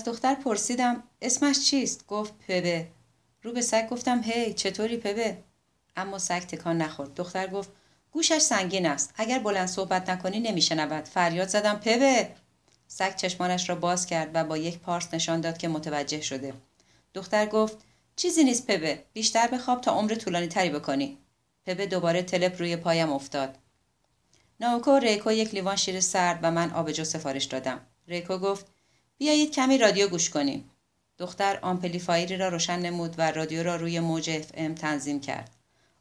از دختر پرسیدم اسمش چیست؟ گفت پبه. رو به سگ گفتم هی چطوری پبه؟ اما سگ تکان نخورد. دختر گفت گوشش سنگین است. اگر بلند صحبت نکنی نمیشنود. فریاد زدم پبه! سگ چشمانش را باز کرد و با یک پارس نشان داد که متوجه شده. دختر گفت چیزی نیست پبه. بیشتر بخواب تا عمر طولانی تری بکنی. پبه دوباره تلپ روی پایم افتاد. ناوکو و ریکو یک لیوان شیر سرد و من آبجو سفارش دادم. ریکو گفت بیایید کمی رادیو گوش کنیم دختر آمپلیفایری را روشن نمود و رادیو را روی موج اف ام تنظیم کرد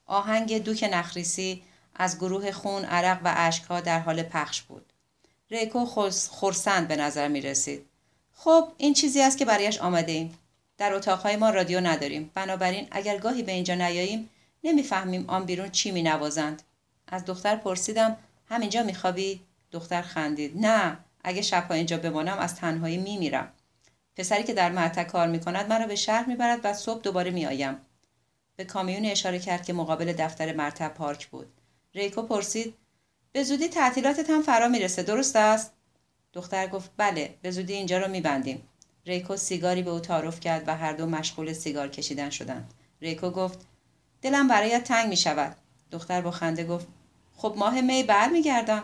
آهنگ دوک نخریسی از گروه خون، عرق و اشکها در حال پخش بود. ریکو خرسند به نظر می رسید. خب این چیزی است که برایش آمده ایم. در اتاقهای ما رادیو نداریم. بنابراین اگر گاهی به اینجا نیاییم نمی‌فهمیم آن بیرون چی می نوازند. از دختر پرسیدم همینجا میخوابی؟ دختر خندید. نه اگه شبها اینجا بمانم از تنهایی میمیرم. پسری که در معتک کار می‌کند مرا به شهر می‌برد و صبح دوباره میآیم. به کامیون اشاره کرد که مقابل دفتر مرتب پارک بود. ریکو پرسید به زودی تعطیلاتت هم فرا می‌رسه درست است دختر گفت بله به زودی اینجا رو میبندیم ریکو سیگاری به او تعارف کرد و هر دو مشغول سیگار کشیدن شدند ریکو گفت دلم برایت تنگ می شود دختر با خنده گفت خب ماه می برمیگردم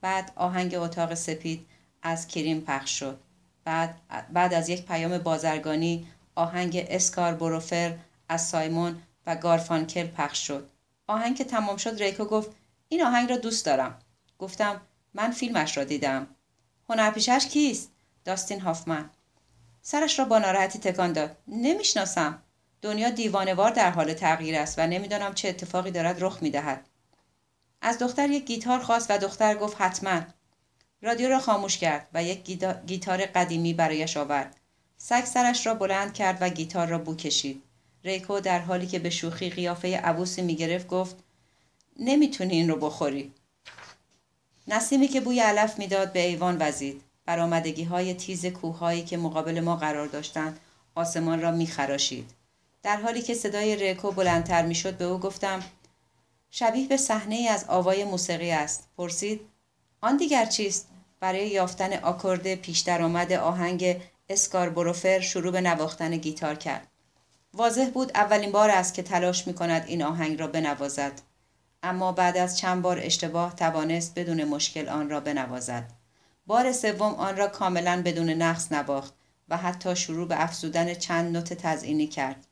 بعد آهنگ اتاق سپید از کریم پخش شد. بعد, بعد از یک پیام بازرگانی آهنگ اسکار بروفر از سایمون و گارفانکل پخش شد. آهنگ که تمام شد ریکو گفت این آهنگ را دوست دارم. گفتم من فیلمش را دیدم. هنرپیشش کیست؟ داستین هافمن. سرش را با ناراحتی تکان داد. نمی‌شناسم. دنیا دیوانوار در حال تغییر است و نمی‌دانم چه اتفاقی دارد رخ می‌دهد. از دختر یک گیتار خواست و دختر گفت حتما. رادیو را خاموش کرد و یک گیتار قدیمی برایش آورد. سگ سرش را بلند کرد و گیتار را بو کشید. ریکو در حالی که به شوخی قیافه عبوسی می‌گرفت گفت نمی‌تونی این رو بخوری. نسیمی که بوی علف می‌داد به ایوان وزید. برآمدگی های تیز کوههایی که مقابل ما قرار داشتند آسمان را میخراشید. در حالی که صدای ریکو بلندتر می‌شد به او گفتم شبیه به صحنه ای از آوای موسیقی است پرسید آن دیگر چیست برای یافتن آکورد پیش درآمد آهنگ اسکاربروفر شروع به نواختن گیتار کرد واضح بود اولین بار است که تلاش می کند این آهنگ را بنوازد. اما بعد از چند بار اشتباه توانست بدون مشکل آن را بنوازد. بار سوم آن را کاملا بدون نقص نواخت و حتی شروع به افزودن چند نوت تزئینی کرد.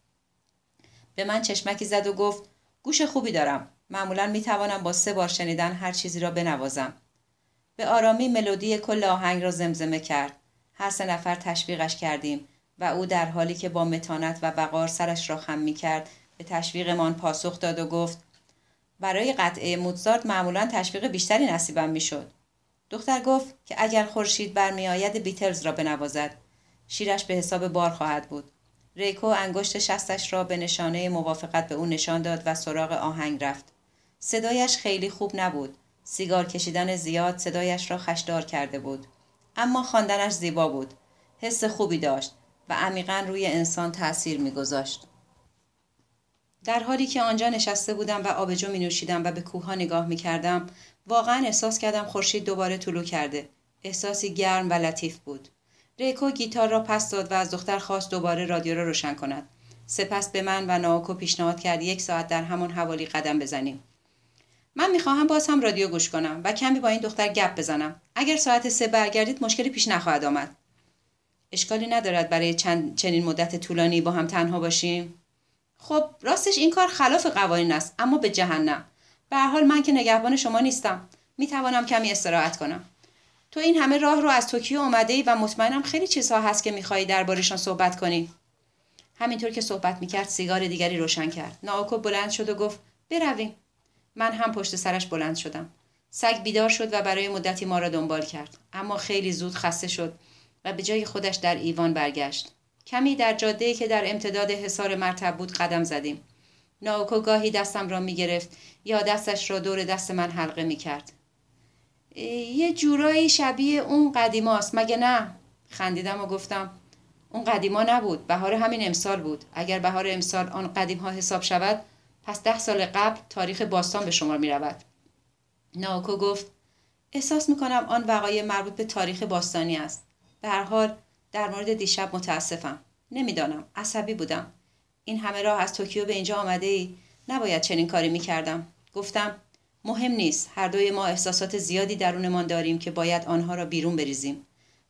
به من چشمکی زد و گفت گوش خوبی دارم. معمولا می توانم با سه بار شنیدن هر چیزی را بنوازم. به آرامی ملودی کل آهنگ را زمزمه کرد. هر سه نفر تشویقش کردیم و او در حالی که با متانت و وقار سرش را خم می کرد به تشویقمان پاسخ داد و گفت برای قطعه موزارت معمولا تشویق بیشتری نصیبم می‌شد دختر گفت که اگر خورشید برمیآید بیتلز را بنوازد شیرش به حساب بار خواهد بود ریکو انگشت شستش را به نشانه موافقت به او نشان داد و سراغ آهنگ رفت صدایش خیلی خوب نبود. سیگار کشیدن زیاد صدایش را خشدار کرده بود. اما خواندنش زیبا بود. حس خوبی داشت و عمیقا روی انسان تاثیر میگذاشت. در حالی که آنجا نشسته بودم و آبجو می نوشیدم و به کوه نگاه می کردم واقعا احساس کردم خورشید دوباره طلوع کرده. احساسی گرم و لطیف بود. ریکو گیتار را پس داد و از دختر خواست دوباره رادیو را روشن کند. سپس به من و ناوکو پیشنهاد کرد یک ساعت در همان حوالی قدم بزنیم. من می‌خواهم باز هم رادیو گوش کنم و کمی با این دختر گپ بزنم. اگر ساعت سه برگردید مشکلی پیش نخواهد آمد. اشکالی ندارد برای چند چنین مدت طولانی با هم تنها باشیم. خب راستش این کار خلاف قوانین است اما به جهنم. به هر حال من که نگهبان شما نیستم. می توانم کمی استراحت کنم. تو این همه راه رو از توکیو آمده ای و مطمئنم خیلی چیزها هست که می‌خواهی دربارشان صحبت کنی. همینطور که صحبت می‌کرد سیگار دیگری روشن کرد. ناوکو بلند شد و گفت برویم. من هم پشت سرش بلند شدم. سگ بیدار شد و برای مدتی ما را دنبال کرد. اما خیلی زود خسته شد و به جای خودش در ایوان برگشت. کمی در جاده که در امتداد حصار مرتب بود قدم زدیم. ناوکو گاهی دستم را می گرفت یا دستش را دور دست من حلقه می کرد. یه جورایی شبیه اون قدیماست مگه نه؟ خندیدم و گفتم اون قدیما نبود بهار همین امسال بود. اگر بهار امسال آن قدیم ها حساب شود پس ده سال قبل تاریخ باستان به شما می رود. گفت احساس می کنم آن وقایع مربوط به تاریخ باستانی است. به هر حال در مورد دیشب متاسفم. نمی‌دانم. عصبی بودم. این همه راه از توکیو به اینجا آمده ای؟ نباید چنین کاری می‌کردم. گفتم مهم نیست. هر دوی ما احساسات زیادی درونمان داریم که باید آنها را بیرون بریزیم.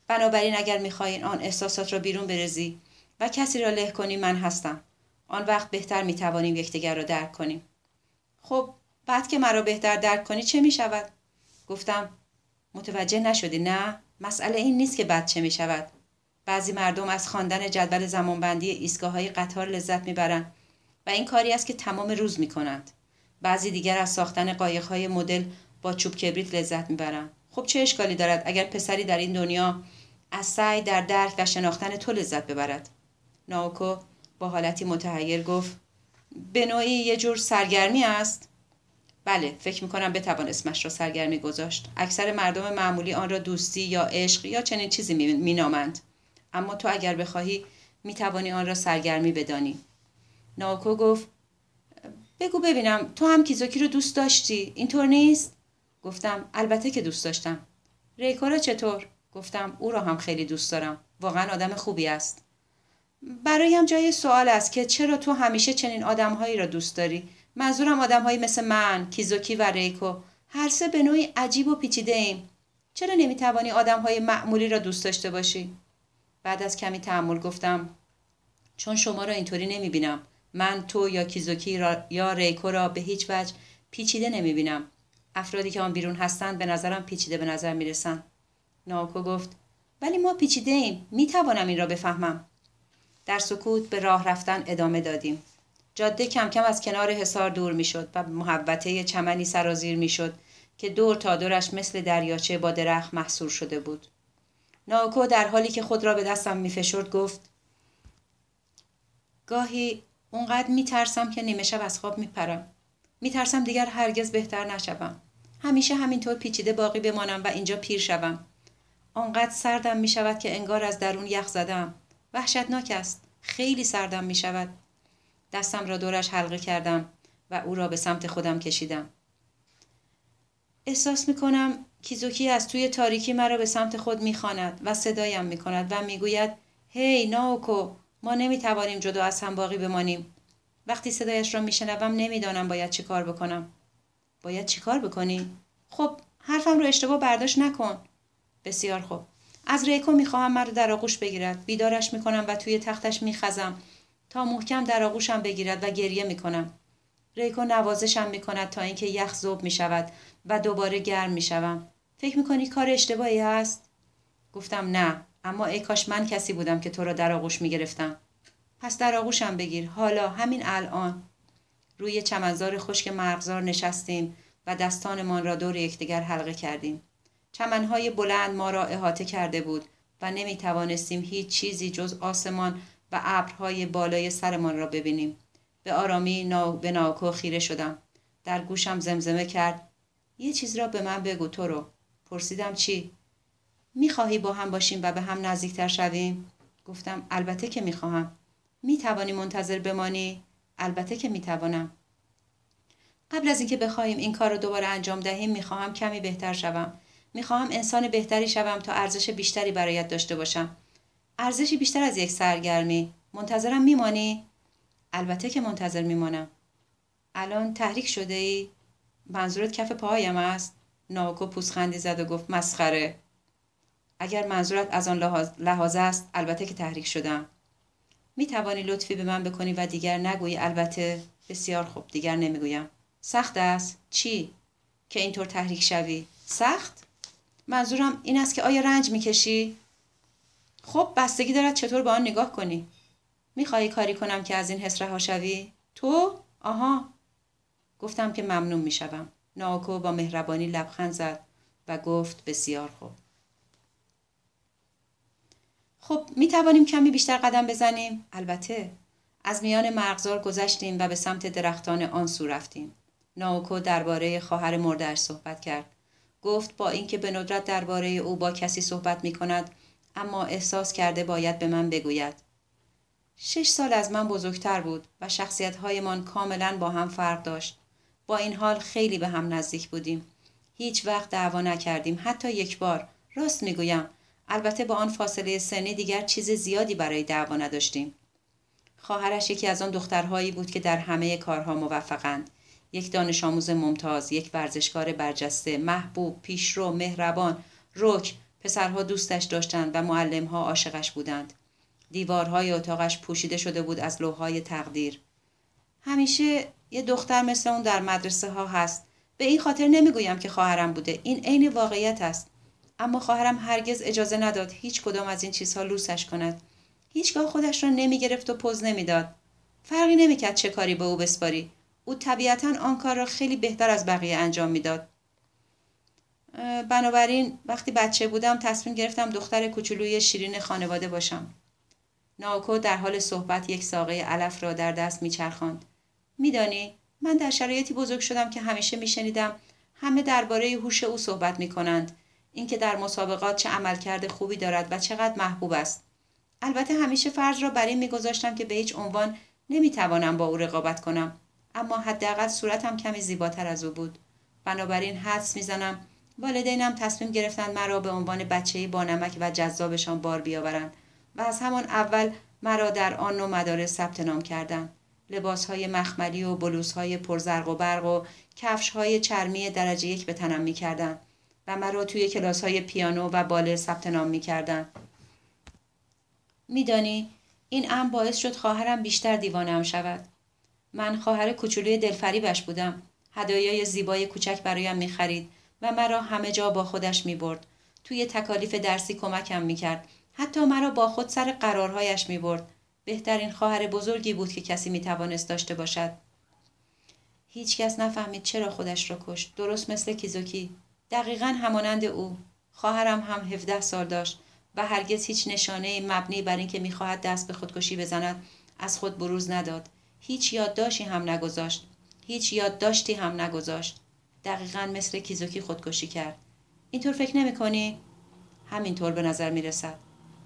بنابراین اگر می‌خواهید آن احساسات را بیرون بریزی و کسی را له کنی من هستم. آن وقت بهتر می‌توانیم یکدیگر را درک کنیم. خب بعد که مرا بهتر درک کنی چه می‌شود؟ گفتم متوجه نشدی نه؟ مسئله این نیست که بعد چه می‌شود. بعضی مردم از خواندن جدول زمانبندی ایستگاه های قطار لذت می‌برند و این کاری است که تمام روز می‌کنند. بعضی دیگر از ساختن قایقهای مدل با چوب کبریت لذت می‌برند. خب چه اشکالی دارد اگر پسری در این دنیا از سعی در درک و شناختن تو لذت ببرد؟ ناوکو با حالتی متحیر گفت به نوعی یه جور سرگرمی است؟ بله فکر می‌کنم بتوان اسمش را سرگرمی گذاشت. اکثر مردم معمولی آن را دوستی یا عشق یا چنین چیزی مینامند. اما تو اگر بخواهی می‌توانی آن را سرگرمی بدانی. ناوکو گفت بگو ببینم تو هم کیزوکی رو دوست داشتی؟ اینطور نیست؟ گفتم البته که دوست داشتم. ریکورا چطور؟ گفتم او را هم خیلی دوست دارم. واقعا آدم خوبی است. برایم جای سوال است که چرا تو همیشه چنین آدمهایی را دوست داری؟ منظورم آدمهایی مثل من کیزوکی و ریکو. هر سه به نوعی عجیب و پیچیده ایم. چرا نمی‌توانی آدمهای معمولی را دوست داشته باشی؟ بعد از کمی تحمل گفتم چون شما را اینطوری نمی‌بینم. من تو یا کیزوکی را یا ریکو را به هیچ وجه پیچیده نمی‌بینم. افرادی که آن بیرون هستند به نظرم پیچیده به نظر می‌رسند ناوکو گفت ولی ما پیچیده ایم. می‌توانم این را بفهمم. در سکوت به راه رفتن ادامه دادیم. جاده کم کم از کنار حصار دور می‌شد و محبته چمنی سرازیر می‌شد که دور تا دورش مثل دریاچه با درخت محصور شده بود. ناوکو در حالی که خود را به دستم میفشرد گفت گاهی اونقدر میترسم که نیمه شب از خواب میپرم. میترسم دیگر هرگز بهتر نشوم. همیشه همینطور پیچیده باقی بمانم و اینجا پیر شوم. آنقدر سردم می شود که انگار از درون یخ زدم وحشتناک است. خیلی سردم می شود. دستم را دورش حلقه کردم و او را به سمت خودم کشیدم. احساس می کنم کیزوکی از توی تاریکی مرا به سمت خود می‌خواند و صدایم می کند و می‌گوید هی hey, ناوکو ما نمی‌توانیم جدا از هم باقی بمانیم. وقتی صدایش را میشنوم نمی‌دانم باید چی کار بکنم. باید چی کار بکنی؟ خب حرفم رو اشتباه برداشت نکن. بسیار خوب. از ریکو می‌خواهم مرا در آغوش بگیرد. بیدارش می‌کنم و توی تختش میخزم. تا محکم در آغوشم بگیرد و گریه می‌کنم. ریکو نوازشم می‌کند تا اینکه یخ ذوب می‌شود و دوباره گرم می‌شوم. فکر می‌کنی کار اشتباهی هست؟ گفتم نه اما ای کاش من کسی بودم که تو را در آغوش می‌گرفتم. پس در آغوشم بگیر. حالا همین الان. روی چمنزار خشک مرغزار نشستیم و دستانمان را دور یکدیگر حلقه کردیم. چمنهای بلند ما را احاطه کرده بود و نمی توانستیم هیچ چیزی جز آسمان و ابرهای بالای سرمان را ببینیم. به آرامی ناو به ناوکو خیره شدم. در گوشم زمزمه کرد. یه چیز را به من بگو تو رو. پرسیدم چی؟ می‌خواهی با هم باشیم و به هم نزدیکتر شویم؟ گفتم البته که می‌خواهم. می‌توانی منتظر بمانی؟ البته که می‌توانم. قبل از اینکه بخواهیم این کار را دوباره انجام دهیم می‌خواهم کمی بهتر شوم. می‌خواهم انسان بهتری شوم تا ارزش بیشتری برایت داشته باشم. ارزشی بیشتر از یک سرگرمی. منتظرم میمانی؟ البته که منتظر میمانم. الان تحریک شده ای؟ منظورت کف پاهایم است؟ ناوکو پوسخندی زد و گفت مسخره. اگر منظورت از آن لحاظ, است البته که تحریک شدم. می توانی لطفی به من بکنی و دیگر نگویی؟ البته. بسیار خوب دیگر نمی‌گویم. سخت است؟ چی؟ که اینطور تحریک شوی. سخت؟ منظورم این است که آیا رنج می‌کشی؟ خب بستگی دارد چطور به آن نگاه کنی. می‌خواهی کاری کنم که از این حس رها شوی؟ تو؟ آها. گفتم که ممنون می‌شوم. ناوکو با مهربانی لبخند زد و گفت بسیار خوب. خب می توانیم کمی بیشتر قدم بزنیم؟ البته. از میان مرغزار گذشتیم و به سمت درختان آن سو رفتیم. ناوکو درباره خواهر مردهاش صحبت کرد. گفت با اینکه به ندرت درباره او با کسی صحبت می کند اما احساس کرده باید به من بگوید. شش سال از من بزرگتر بود و شخصیتهایمان کاملا با هم فرق داشت. با این حال خیلی به هم نزدیک بودیم. هیچ وقت دعوا نکردیم. حتی یک بار. راست می‌گویم. البته با آن فاصله سنی دیگر چیز زیادی برای دعوا نداشتیم. خواهرش یکی از آن دخترهایی بود که در همه کارها موفقند. یک دانش آموز ممتاز یک ورزشکار برجسته محبوب پیشرو مهربان رک پسرها دوستش داشتند و معلمها عاشقش بودند. دیوارهای اتاقش پوشیده شده بود از لوهای تقدیر. همیشه یه دختر مثل اون در مدرسه ها هست. به این خاطر نمی‌گویم که خواهرم بوده. این عین واقعیت است. اما خواهرم هرگز اجازه نداد هیچ کدام از این چیزها لوسش کند. هیچگاه خودش را نمی گرفت و پوز نمی‌داد. فرقی نمی‌کرد چه کاری به او بسپاری. او طبیعتا آن کار را خیلی بهتر از بقیه انجام می‌داد. بنابراین وقتی بچه بودم تصمیم گرفتم دختر کوچولوی شیرین خانواده باشم. ناوکو در حال صحبت یک ساقه علف را در دست میچرخاند. میدانی من در شرایطی بزرگ شدم که همیشه میشنیدم همه درباره هوش او صحبت می‌کنند. اینکه در مسابقات چه عملکرد خوبی دارد و چقدر محبوب است. البته همیشه فرض را بر این میگذاشتم که به هیچ عنوان نمی‌توانم با او رقابت کنم. اما حداقل صورتم کمی زیباتر از او بود بنابراین حدس می‌زنم والدینم تصمیم گرفتند مرا به عنوان بچه با نمک و جذابشان بار بیاورند و از همان اول مرا در آن نوع مدارس ثبت نام کردند لباس های مخملی و بلوز های پرزرق و برق و کفش های چرمی درجه یک به تنم می کردن و مرا توی کلاس های پیانو و باله ثبت نام می کردن. میدانی این ام باعث شد خواهرم بیشتر دیوانم شود. من خواهر کوچولوی دلفریبش بودم. هدایای زیبای کوچک برایم می خرید و مرا همه جا با خودش می برد. توی تکالیف درسی کمکم می کرد. حتی مرا با خود سر قرارهایش می برد. بهترین خواهر بزرگی بود که کسی می توانست داشته باشد. هیچ کس نفهمید چرا خودش را کشت. درست مثل کیزوکی. دقیقا همانند او. خواهرم هم 17 سال داشت و هرگز هیچ نشانه مبنی بر اینکه می‌خواهد دست به خودکشی بزند از خود بروز نداد. هیچ یادداشتی هم نگذاشت. هیچ یادداشتی هم نگذاشت. دقیقا مثل کیزوکی خودکشی کرد. اینطور فکر نمی کنی؟ همینطور به نظر می رسد.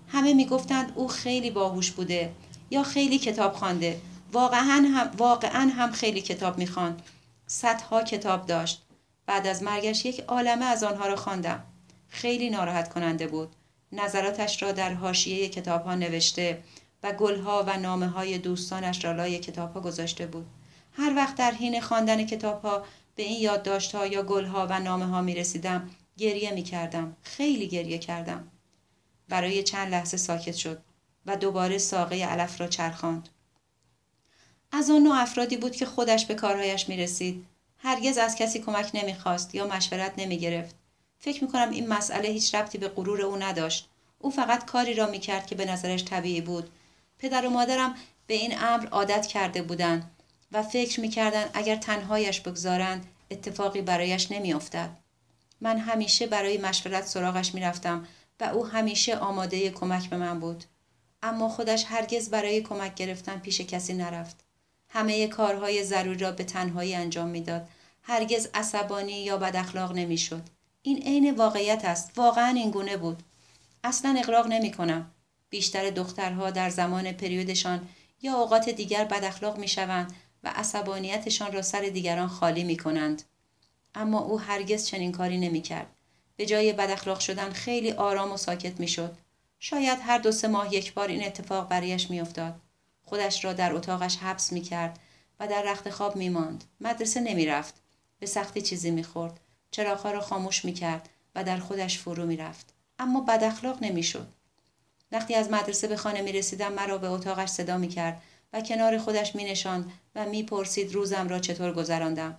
همه می‌گفتند او خیلی باهوش بوده یا خیلی کتاب خوانده واقعا هم, واقعا هم خیلی کتاب می‌خواند صدها کتاب داشت بعد از مرگش یک عالمه از آنها را خواندم خیلی ناراحت کننده بود نظراتش را در حاشیه کتابها نوشته و گلها و نامه های دوستانش را لای کتابها گذاشته بود هر وقت در حین خواندن کتابها به این یادداشتها یا گلها و نامه ها می رسیدم گریه می کردم. خیلی گریه کردم. برای چند لحظه ساکت شد و دوباره ساقه علف را چرخاند. از آن نوع افرادی بود که خودش به کارهایش می رسید. هرگز از کسی کمک نمی‌خواست یا مشورت نمی گرفت. فکر می کنم این مسئله هیچ ربطی به غرور او نداشت. او فقط کاری را می کرد که به نظرش طبیعی بود. پدر و مادرم به این امر عادت کرده بودند و فکر می کردن اگر تنهایش بگذارند اتفاقی برایش نمی افتد. من همیشه برای مشورت سراغش می رفتم و او همیشه آماده کمک به من بود. اما خودش هرگز برای کمک گرفتن پیش کسی نرفت. همه کارهای ضروری را به تنهایی انجام می‌داد. هرگز عصبانی یا بد اخلاق نمی‌شد. این عین واقعیت است. واقعا این گونه بود. اصلا اقراق نمی کنم. بیشتر دخترها در زمان پریودشان یا اوقات دیگر بد اخلاق می شوند و عصبانیتشان را سر دیگران خالی می کنند. اما او هرگز چنین کاری نمی کرد. به جای بداخلاق شدن خیلی آرام و ساکت می شد. شاید هر دو سه ماه یک بار این اتفاق برایش می افتاد. خودش را در اتاقش حبس می کرد و در رخت خواب می ماند. مدرسه نمی رفت. به سختی چیزی می خورد. چراغها را خاموش می کرد و در خودش فرو می رفت. اما بد اخلاق نمی شد. وقتی از مدرسه به خانه می رسیدم مرا به اتاقش صدا می کرد و کنار خودش می نشاند و می پرسید روزم را چطور گذراندم.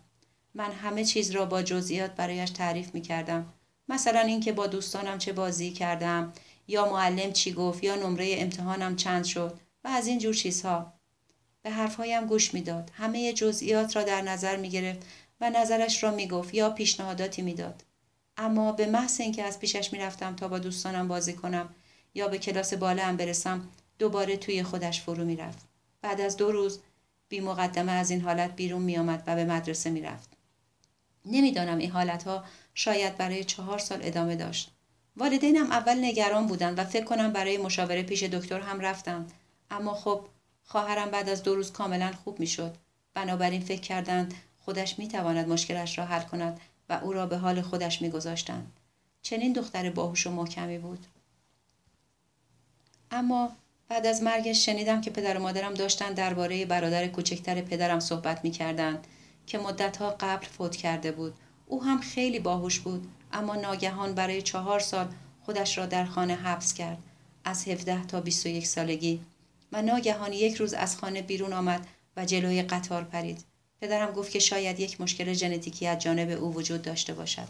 من همه چیز را با جزئیات برایش تعریف می کردم مثلا اینکه با دوستانم چه بازی کردم یا معلم چی گفت یا نمره امتحانم چند شد و از این جور چیزها. به حرفهایم گوش می‌داد. همه جزئیات را در نظر می گرفت و نظرش را می گفت یا پیشنهاداتی می‌داد. اما به محض اینکه از پیشش می‌رفتم تا با دوستانم بازی کنم یا به کلاس بالا هم برسم دوباره توی خودش فرو می‌رفت. بعد از دو روز بی مقدمه از این حالت بیرون می آمد و به مدرسه می‌رفت. نمی‌دانم این حالتها شاید برای چهار سال ادامه داشت. والدینم اول نگران بودند و فکر کنم برای مشاوره پیش دکتر هم رفتم اما خب خواهرم بعد از دو روز کاملا خوب می‌شد. بنابراین فکر کردند خودش می‌تواند مشکلش را حل کند و او را به حال خودش میگذاشتند. چنین دختر باهوش و محکمی بود. اما بعد از مرگش شنیدم که پدر و مادرم داشتن درباره برادر کوچکتر پدرم صحبت می‌کردند که مدتها قبل فوت کرده بود. او هم خیلی باهوش بود اما ناگهان برای چهار سال خودش را در خانه حبس کرد. از 17 تا 21 سالگی و ناگهان یک روز از خانه بیرون آمد و جلوی قطار پرید. پدرم گفت که شاید یک مشکل ژنتیکی از جانب او وجود داشته باشد.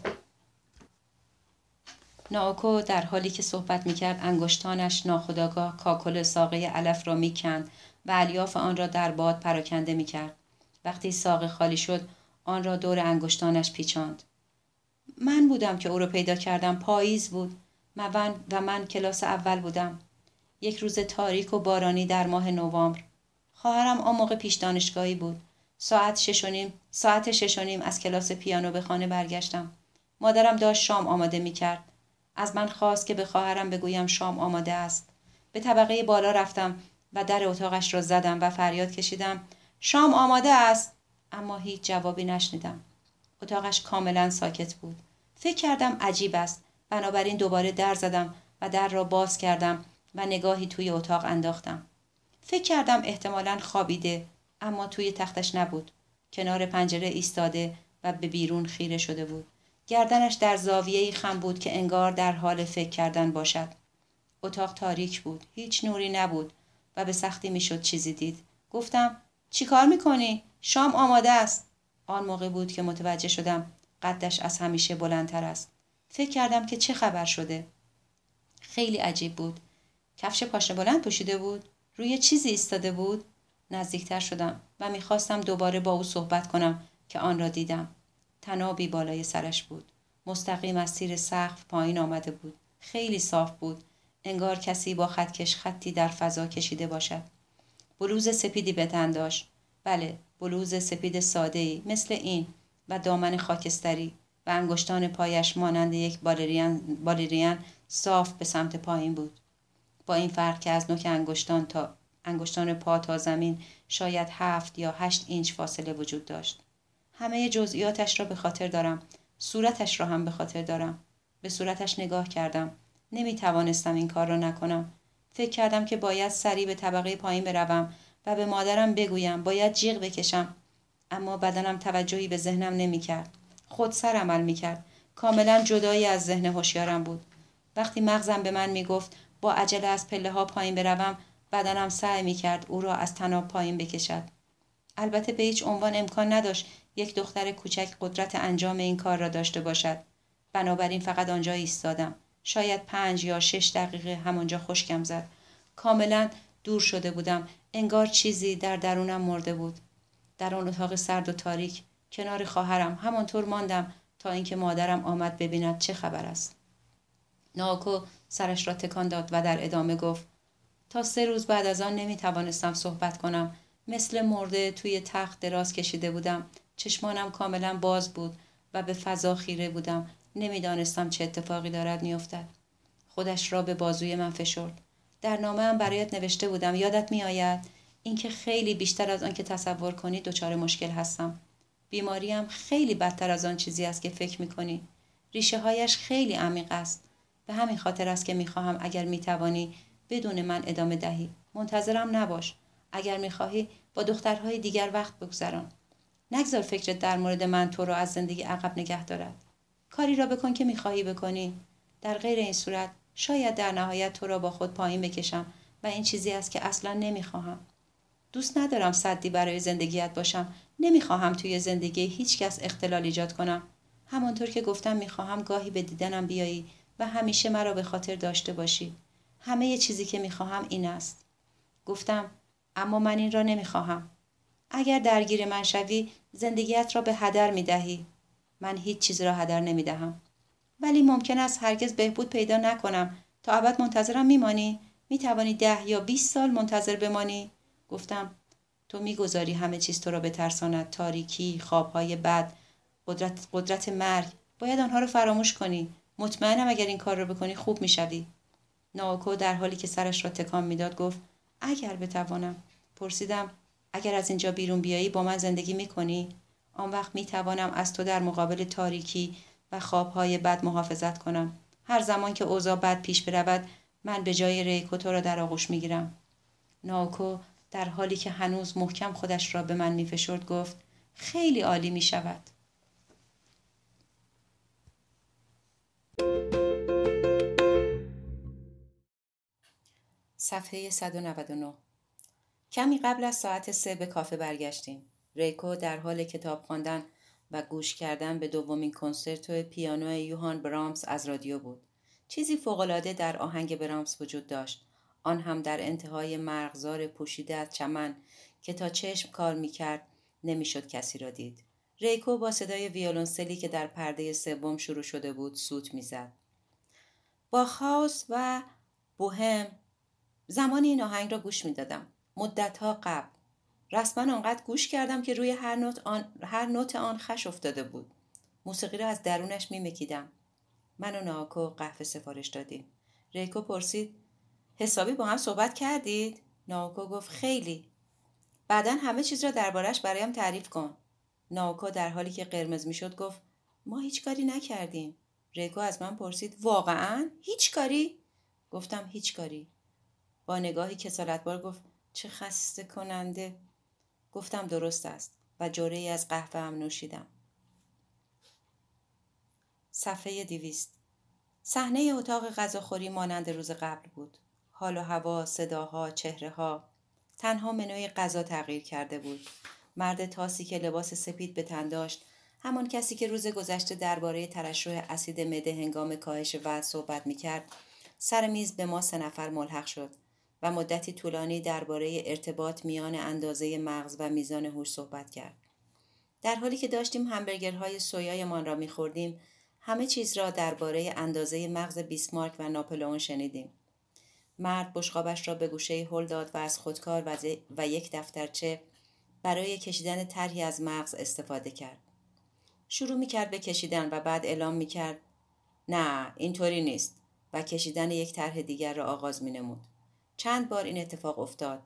ناوکو در حالی که صحبت می‌کرد انگشتانش ناخداگاه کاکل ساقه علف را می‌کند و الیاف آن را در باد پراکنده می‌کرد. وقتی ساقه خالی شد آن را دور انگشتانش پیچاند. من بودم که او را پیدا کردم. پاییز بود. من و من کلاس اول بودم. یک روز تاریک و بارانی در ماه نوامبر. خواهرم آن موقع پیش دانشگاهی بود. ساعت شش نیم ساعت شش نیم از کلاس پیانو به خانه برگشتم. مادرم داشت شام آماده می کرد از من خواست که به خواهرم بگویم شام آماده است. به طبقه بالا رفتم و در اتاقش را زدم و فریاد کشیدم شام آماده است؟ اما هیچ جوابی نشنیدم. اتاقش کاملا ساکت بود. فکر کردم عجیب است. بنابراین دوباره در زدم و در را باز کردم و نگاهی توی اتاق انداختم. فکر کردم احتمالا خوابیده اما توی تختش نبود. کنار پنجره ایستاده و به بیرون خیره شده بود. گردنش در زاویه خم بود که انگار در حال فکر کردن باشد. اتاق تاریک بود. هیچ نوری نبود و به سختی می‌شد چیزی دید. گفتم چی کار می‌کنی؟ شام آماده است. آن موقع بود که متوجه شدم قدش از همیشه بلندتر است. فکر کردم که چه خبر شده. خیلی عجیب بود. کفش پاشنه بلند پوشیده بود. روی چیزی ایستاده بود. نزدیکتر شدم و می‌خواستم دوباره با او صحبت کنم که آن را دیدم. تنابی بالای سرش بود. مستقیم از تیر سقف پایین آمده بود. خیلی صاف بود. انگار کسی با خطکش خطی در فضا کشیده باشد. بلوز سپیدی به تن داشت. بله بلوز سپید ساده ای مثل این و دامن خاکستری و انگشتان پایش مانند یک بالریان, صاف به سمت پایین بود. با این فرق که از نوک انگشتان تا انگشتان پا تا زمین شاید هفت یا هشت اینچ فاصله وجود داشت. همه جزئیاتش را به خاطر دارم. صورتش را هم به خاطر دارم. به صورتش نگاه کردم. نمی توانستم این کار را نکنم. فکر کردم که باید سری به طبقه پایین بروم و به مادرم بگویم باید جیغ بکشم. اما بدنم توجهی به ذهنم نمی کرد خود سر عمل می کرد کاملا جدایی از ذهن هوشیارم بود. وقتی مغزم به من می گفت با عجله از پله ها پایین بروم بدنم سعی می کرد او را از تناب پایین بکشد. البته به هیچ عنوان امکان نداشت یک دختر کوچک قدرت انجام این کار را داشته باشد. بنابراین فقط آنجا ایستادم. شاید پنج یا شش دقیقه همانجا خشکم زد. کاملا دور شده بودم. انگار چیزی در درونم مرده بود. در آن اتاق سرد و تاریک کنار خواهرم همانطور ماندم تا اینکه مادرم آمد ببیند چه خبر است. ناکو سرش را تکان داد و در ادامه گفت تا سه روز بعد از آن نمی توانستم صحبت کنم. مثل مرده توی تخت دراز کشیده بودم. چشمانم کاملا باز بود و به فضا خیره بودم. نمی‌دانستم چه اتفاقی دارد میافتد. خودش را به بازوی من فشرد. در نامه هم برایت نوشته بودم. یادت میآید؟ اینکه خیلی بیشتر از آن که تصور کنی دچار مشکل هستم. بیماریم خیلی بدتر از آن چیزی است که فکر می‌کنی. ریشه هایش خیلی عمیق است. به همین خاطر است که می‌خواهم اگر می‌توانی بدون من ادامه دهی. منتظرم نباش. اگر می‌خواهی با دخترهای دیگر وقت بگذران. نگذار فکرت در مورد من تو را از زندگی عقب نگه دارد. کاری را بکن که می‌خواهی بکنی. در غیر این صورت شاید در نهایت تو را با خود پایین بکشم و این چیزی است که اصلا نمی‌خواهم. دوست ندارم صدی برای زندگیت باشم. نمی‌خواهم توی زندگی هیچ کس اختلال ایجاد کنم. همانطور که گفتم می‌خواهم گاهی به دیدنم بیایی و همیشه مرا به خاطر داشته باشی. همه چیزی که می‌خواهم این است. گفتم اما من این را نمی‌خواهم. اگر درگیر من شوی زندگیت را به هدر می دهی. من هیچ چیز را هدر نمی دهم. ولی ممکن است هرگز بهبود پیدا نکنم. تا ابد منتظرم میمانی؟ می توانی ده یا 20 سال منتظر بمانی؟ گفتم تو می‌گذاری همه چیز تو را بترساند. تاریکی خوابهای بد قدرت, قدرت مرگ. باید آنها رو فراموش کنی. مطمئنم اگر این کار را بکنی خوب می‌شوی. ناوکو در حالی که سرش را تکان می‌داد گفت اگر بتوانم پرسیدم اگر از اینجا بیرون بیایی با من زندگی می‌کنی؟ آن وقت می‌توانم از تو در مقابل تاریکی و خوابهای بد محافظت کنم. هر زمان که اوضاع بد پیش برود من به جای ریکو تو را در آغوش می‌گیرم. ناوکو در حالی که هنوز محکم خودش را به من میفشرد گفت خیلی عالی می صفحه 199 کمی قبل از ساعت سه به کافه برگشتیم. ریکو در حال کتاب خواندن و گوش کردن به دومین کنسرتو پیانو یوهان برامس از رادیو بود. چیزی فوقالعاده در آهنگ برامس وجود داشت. آن هم در انتهای مرغزار پوشیده از چمن که تا چشم کار می‌کرد نمی‌شد کسی را دید. ریکو با صدای ویولونسلی که در پرده سوم شروع شده بود سوت می‌زد. با خاص و بوهم زمانی این آهنگ را گوش می‌دادم. مدتها قبل. رسما آنقدر گوش کردم که روی هر نوت آن, هر نوت آن خش افتاده بود. موسیقی را از درونش میمکیدم. من و ناکو قهوه سفارش دادیم. ریکو پرسید حسابی با هم صحبت کردید؟ ناوکو گفت خیلی. بعدا همه چیز را دربارش برایم تعریف کن. ناوکو در حالی که قرمز می‌شد گفت ما هیچ کاری نکردیم. ریکو از من پرسید واقعا؟ هیچ کاری؟ گفتم هیچ کاری. با نگاهی کسالتبار گفت چه خسته کننده. گفتم درست است و جوره از قهوه هم نوشیدم. صفحه دیویست صحنه اتاق غذاخوری مانند روز قبل بود. حال و هوا، صداها، چهره ها. تنها منوی غذا تغییر کرده بود. مرد تاسی که لباس سپید به تن داشت همان کسی که روز گذشته درباره ترشح اسید مده هنگام کاهش وزن صحبت می‌کرد سر میز به ما سه نفر ملحق شد و مدتی طولانی درباره ارتباط میان اندازه مغز و میزان هوش صحبت کرد در حالی که داشتیم همبرگرهای سویایمان را میخوردیم همه چیز را درباره اندازه مغز بیسمارک و ناپلئون شنیدیم مرد بشقابش را به گوشه هل داد و از خودکار و یک دفترچه برای کشیدن طرحی از مغز استفاده کرد. شروع می کرد به کشیدن و بعد اعلام می کرد نه اینطوری نیست و کشیدن یک طرح دیگر را آغاز می نمود. چند بار این اتفاق افتاد.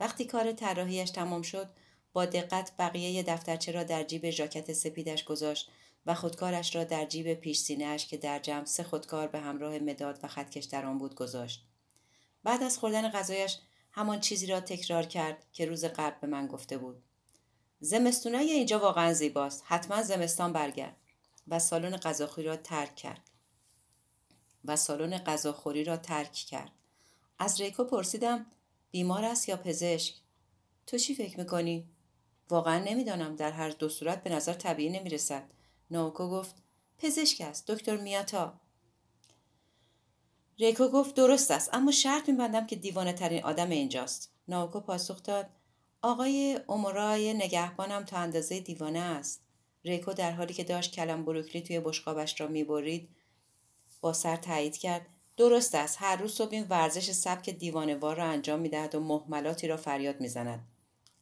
وقتی کار طراحیش تمام شد با دقت بقیه دفترچه را در جیب ژاکت سپیدش گذاشت و خودکارش را در جیب پیش سینهاش که در جمع سه خودکار به همراه مداد و خطکش در آن بود گذاشت. بعد از خوردن غذایش همان چیزی را تکرار کرد که روز قبل به من گفته بود. زمستونای اینجا واقعا زیباست. حتما زمستان برگرد. و سالن غذاخوری را ترک کرد. و سالن غذاخوری را ترک کرد. از ریکو پرسیدم بیمار است یا پزشک؟ تو چی فکر می‌کنی؟ واقعا نمی‌دانم در هر دو صورت به نظر طبیعی نمی‌رسد. ناوکو گفت پزشک است دکتر میاتا ریکو گفت درست است اما شرط میبندم که دیوانه ترین آدم اینجاست ناوکو پاسخ داد آقای امورای نگهبانم تا اندازه دیوانه است ریکو در حالی که داشت کلم بروکلی توی بشقابش را می‌برید با سر تایید کرد درست است. هر روز صبح این ورزش سبک دیوانوار را انجام می‌دهد و محملاتی را فریاد می‌زند.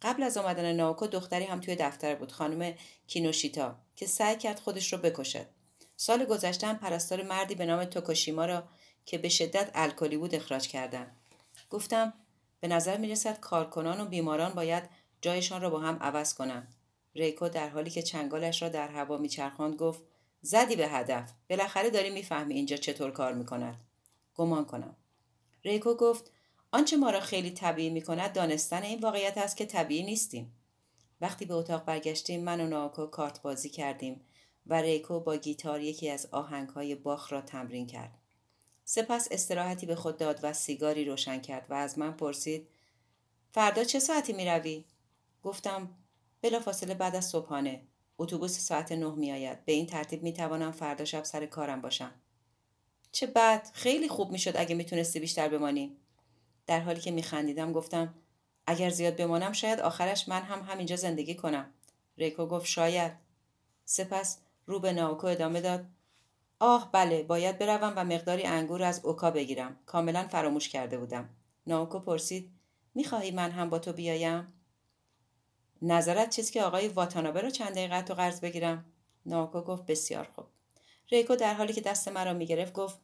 قبل از آمدن ناوکو دختری هم توی دفتر بود خانم کینوشیتا که سعی کرد خودش را بکشد. سال گذشته پرستار مردی به نام توکوشیما را که به شدت الکلی بود اخراج کردن. گفتم به نظر می رسد کارکنان و بیماران باید جایشان را با هم عوض کنند. ریکو در حالی که چنگالش را در هوا میچرخاند گفت زدی به هدف. بالاخره داری می‌فهمی اینجا چطور کار می‌کند. گمان کنم ریکو گفت آنچه ما را خیلی طبیعی می‌کند دانستن این واقعیت است که طبیعی نیستیم وقتی به اتاق برگشتیم من و ناکو کارت بازی کردیم و ریکو با گیتار یکی از آهنگهای باخ را تمرین کرد سپس استراحتی به خود داد و سیگاری روشن کرد و از من پرسید فردا چه ساعتی می روی؟ گفتم فاصله بعد از صبحانه اتوبوس ساعت نه می آید. به این ترتیب می توانم فردا شب سر کارم باشم. چه بد خیلی خوب می شد اگه می تونستی بیشتر بمانی. در حالی که می خندیدم گفتم اگر زیاد بمانم شاید آخرش من هم همینجا زندگی کنم. ریکو گفت شاید. سپس رو به ناوکو ادامه داد آه بله باید بروم و مقداری انگور از اوکا بگیرم کاملا فراموش کرده بودم ناوکو پرسید می‌خواهی من هم با تو بیایم نظرت چیست که آقای واتانابه را چند دقیقه تو قرض بگیرم ناوکو گفت بسیار خوب ریکو در حالی که دست مرا می‌گرفت گفت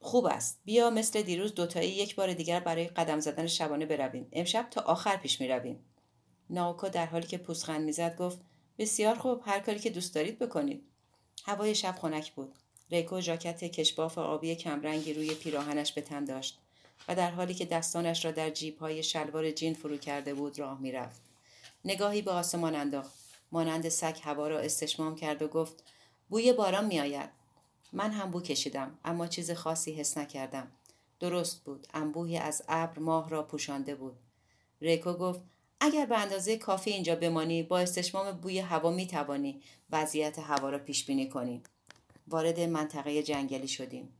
خوب است. بیا مثل دیروز دوتایی یک بار دیگر برای قدم زدن شبانه برویم. امشب تا آخر پیش می‌رویم. ناوکو در حالی که پوزخند می‌زد گفت بسیار خوب. هر کاری که دوست دارید بکنید. هوای شب خنک بود. ریکو ژاکت کشباف آبی کمرنگی روی پیراهنش به تن داشت و در حالی که دستانش را در های شلوار جین فرو کرده بود راه می‌رفت. نگاهی به آسمان انداخت. مانند سگ هوا را استشمام کرد و گفت بوی باران میآید. من هم بو کشیدم اما چیز خاصی حس نکردم. درست بود انبوهی از ابر ماه را پوشانده بود. ریکو گفت اگر به اندازه کافی اینجا بمانی با استشمام بوی هوا می توانی وضعیت هوا را پیش بینی کنی. وارد منطقه جنگلی شدیم.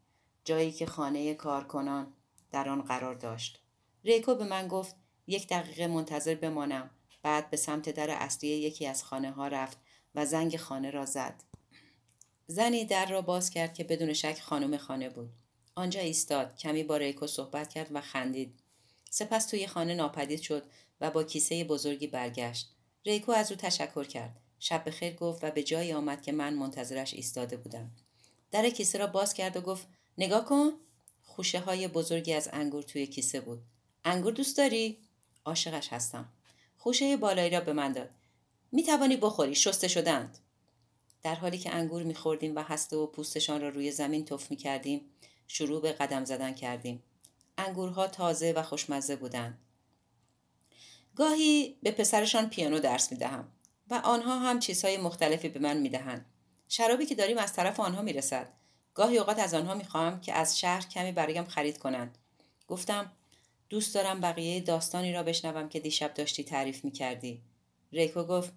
جایی که خانه کارکنان در آن قرار داشت. ریکو به من گفت یک دقیقه منتظر بمانم. بعد به سمت در اصلی یکی از خانه ها رفت و زنگ خانه را زد. زنی در را باز کرد که بدون شک خانم خانه بود. آنجا ایستاد کمی با ریکو صحبت کرد و خندید. سپس توی خانه ناپدید شد و با کیسه بزرگی برگشت. ریکو از او تشکر کرد. شب بخیر گفت و به جایی آمد که من منتظرش ایستاده بودم. در کیسه را باز کرد و گفت نگاه کن. خوشه های بزرگی از انگور توی کیسه بود. انگور دوست داری؟ عاشقش هستم. خوشه بالایی را به من داد. می توانی بخوری شسته شدند در حالی که انگور میخوردیم و هسته و پوستشان را روی زمین تف می کردیم شروع به قدم زدن کردیم انگورها تازه و خوشمزه بودند گاهی به پسرشان پیانو درس می دهم و آنها هم چیزهای مختلفی به من می دهند. شرابی که داریم از طرف آنها می رسد. گاهی اوقات از آنها می خواهم که از شهر کمی برایم خرید کنند. گفتم دوست دارم بقیه داستانی را بشنوم که دیشب داشتی تعریف می کردی. ریکو گفت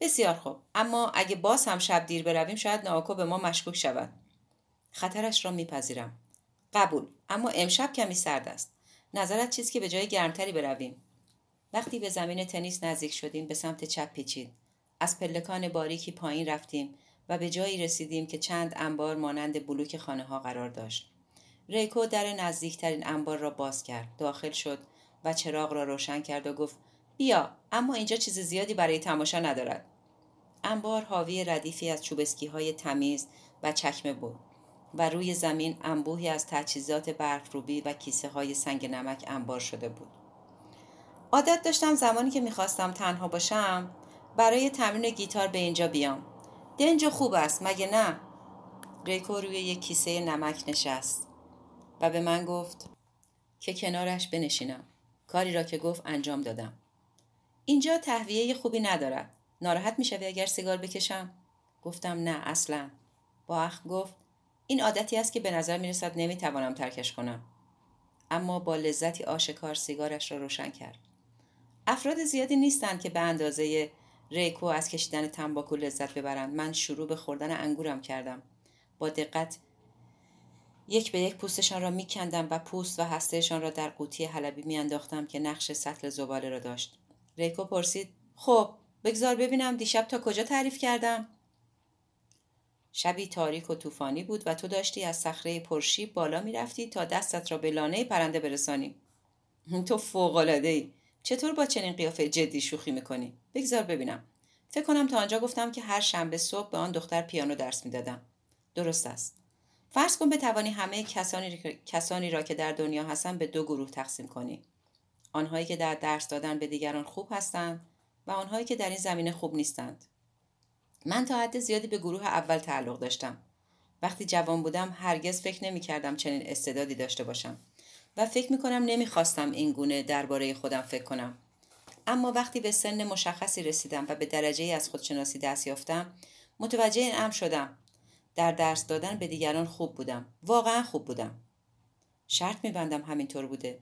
بسیار خوب اما اگه باز هم شب دیر برویم شاید ناکو به ما مشکوک شود. خطرش را میپذیرم. قبول اما امشب کمی سرد است. نظرت چیست که به جای گرمتری برویم؟ وقتی به زمین تنیس نزدیک شدیم به سمت چپ پیچید. از پلکان باریکی پایین رفتیم و به جایی رسیدیم که چند انبار مانند بلوک خانه ها قرار داشت. ریکو در نزدیکترین انبار را باز کرد. داخل شد و چراغ را روشن کرد و گفت بیا اما اینجا چیز زیادی برای تماشا ندارد. انبار حاوی ردیفی از چوبسکی های تمیز و چکمه بود و روی زمین انبوهی از تجهیزات برفروبی و کیسه های سنگ نمک انبار شده بود. عادت داشتم زمانی که می‌خواستم تنها باشم برای تمرین گیتار به اینجا بیام. دنج خوب است مگه نه؟ ریکو روی یک کیسه نمک نشست و به من گفت که کنارش بنشینم. کاری را که گفت انجام دادم. اینجا تهویه خوبی ندارد. ناراحت می‌شوی اگر سیگار بکشم؟ گفتم نه اصلا. با اخ گفت این عادتی است که به نظر می رسد نمی توانم ترکش کنم. اما با لذتی آشکار سیگارش را روشن کرد. افراد زیادی نیستند که به اندازه ریکو از کشیدن تنباکو لذت ببرند. من شروع به خوردن انگورم کردم. با دقت یک به یک پوستشان را میکندم و پوست و هستهشان را در قوطی حلبی میانداختم که نقش سطل زباله را داشت. ریکو پرسید خب بگذار ببینم دیشب تا کجا تعریف کردم؟ شبی تاریک و طوفانی بود و تو داشتی از صخره پرشیب بالا می‌رفتی تا دستت را به لانه پرنده برسانی. تو فوقالعاده ای چطور با چنین قیافه جدی شوخی می‌کنی؟ بگذار ببینم. فکر کنم تا آنجا گفتم که هر شنبه صبح به آن دختر پیانو درس می‌دادم. درست است. فرض کن بتوانی همه کسانی, را که در دنیا هستند به دو گروه تقسیم کنی. آنهایی که در درس دادن به دیگران خوب هستند و آنهایی که در این زمینه خوب نیستند. من تا حد زیادی به گروه اول تعلق داشتم. وقتی جوان بودم هرگز فکر نمی کردم چنین استعدادی داشته باشم و فکر می کنم نمی خواستم این گونه درباره خودم فکر کنم. اما وقتی به سن مشخصی رسیدم و به درجه از خودشناسی دست یافتم متوجه این امر شدم. در درس دادن به دیگران خوب بودم. واقعا خوب بودم. شرط میبندم همینطور بوده.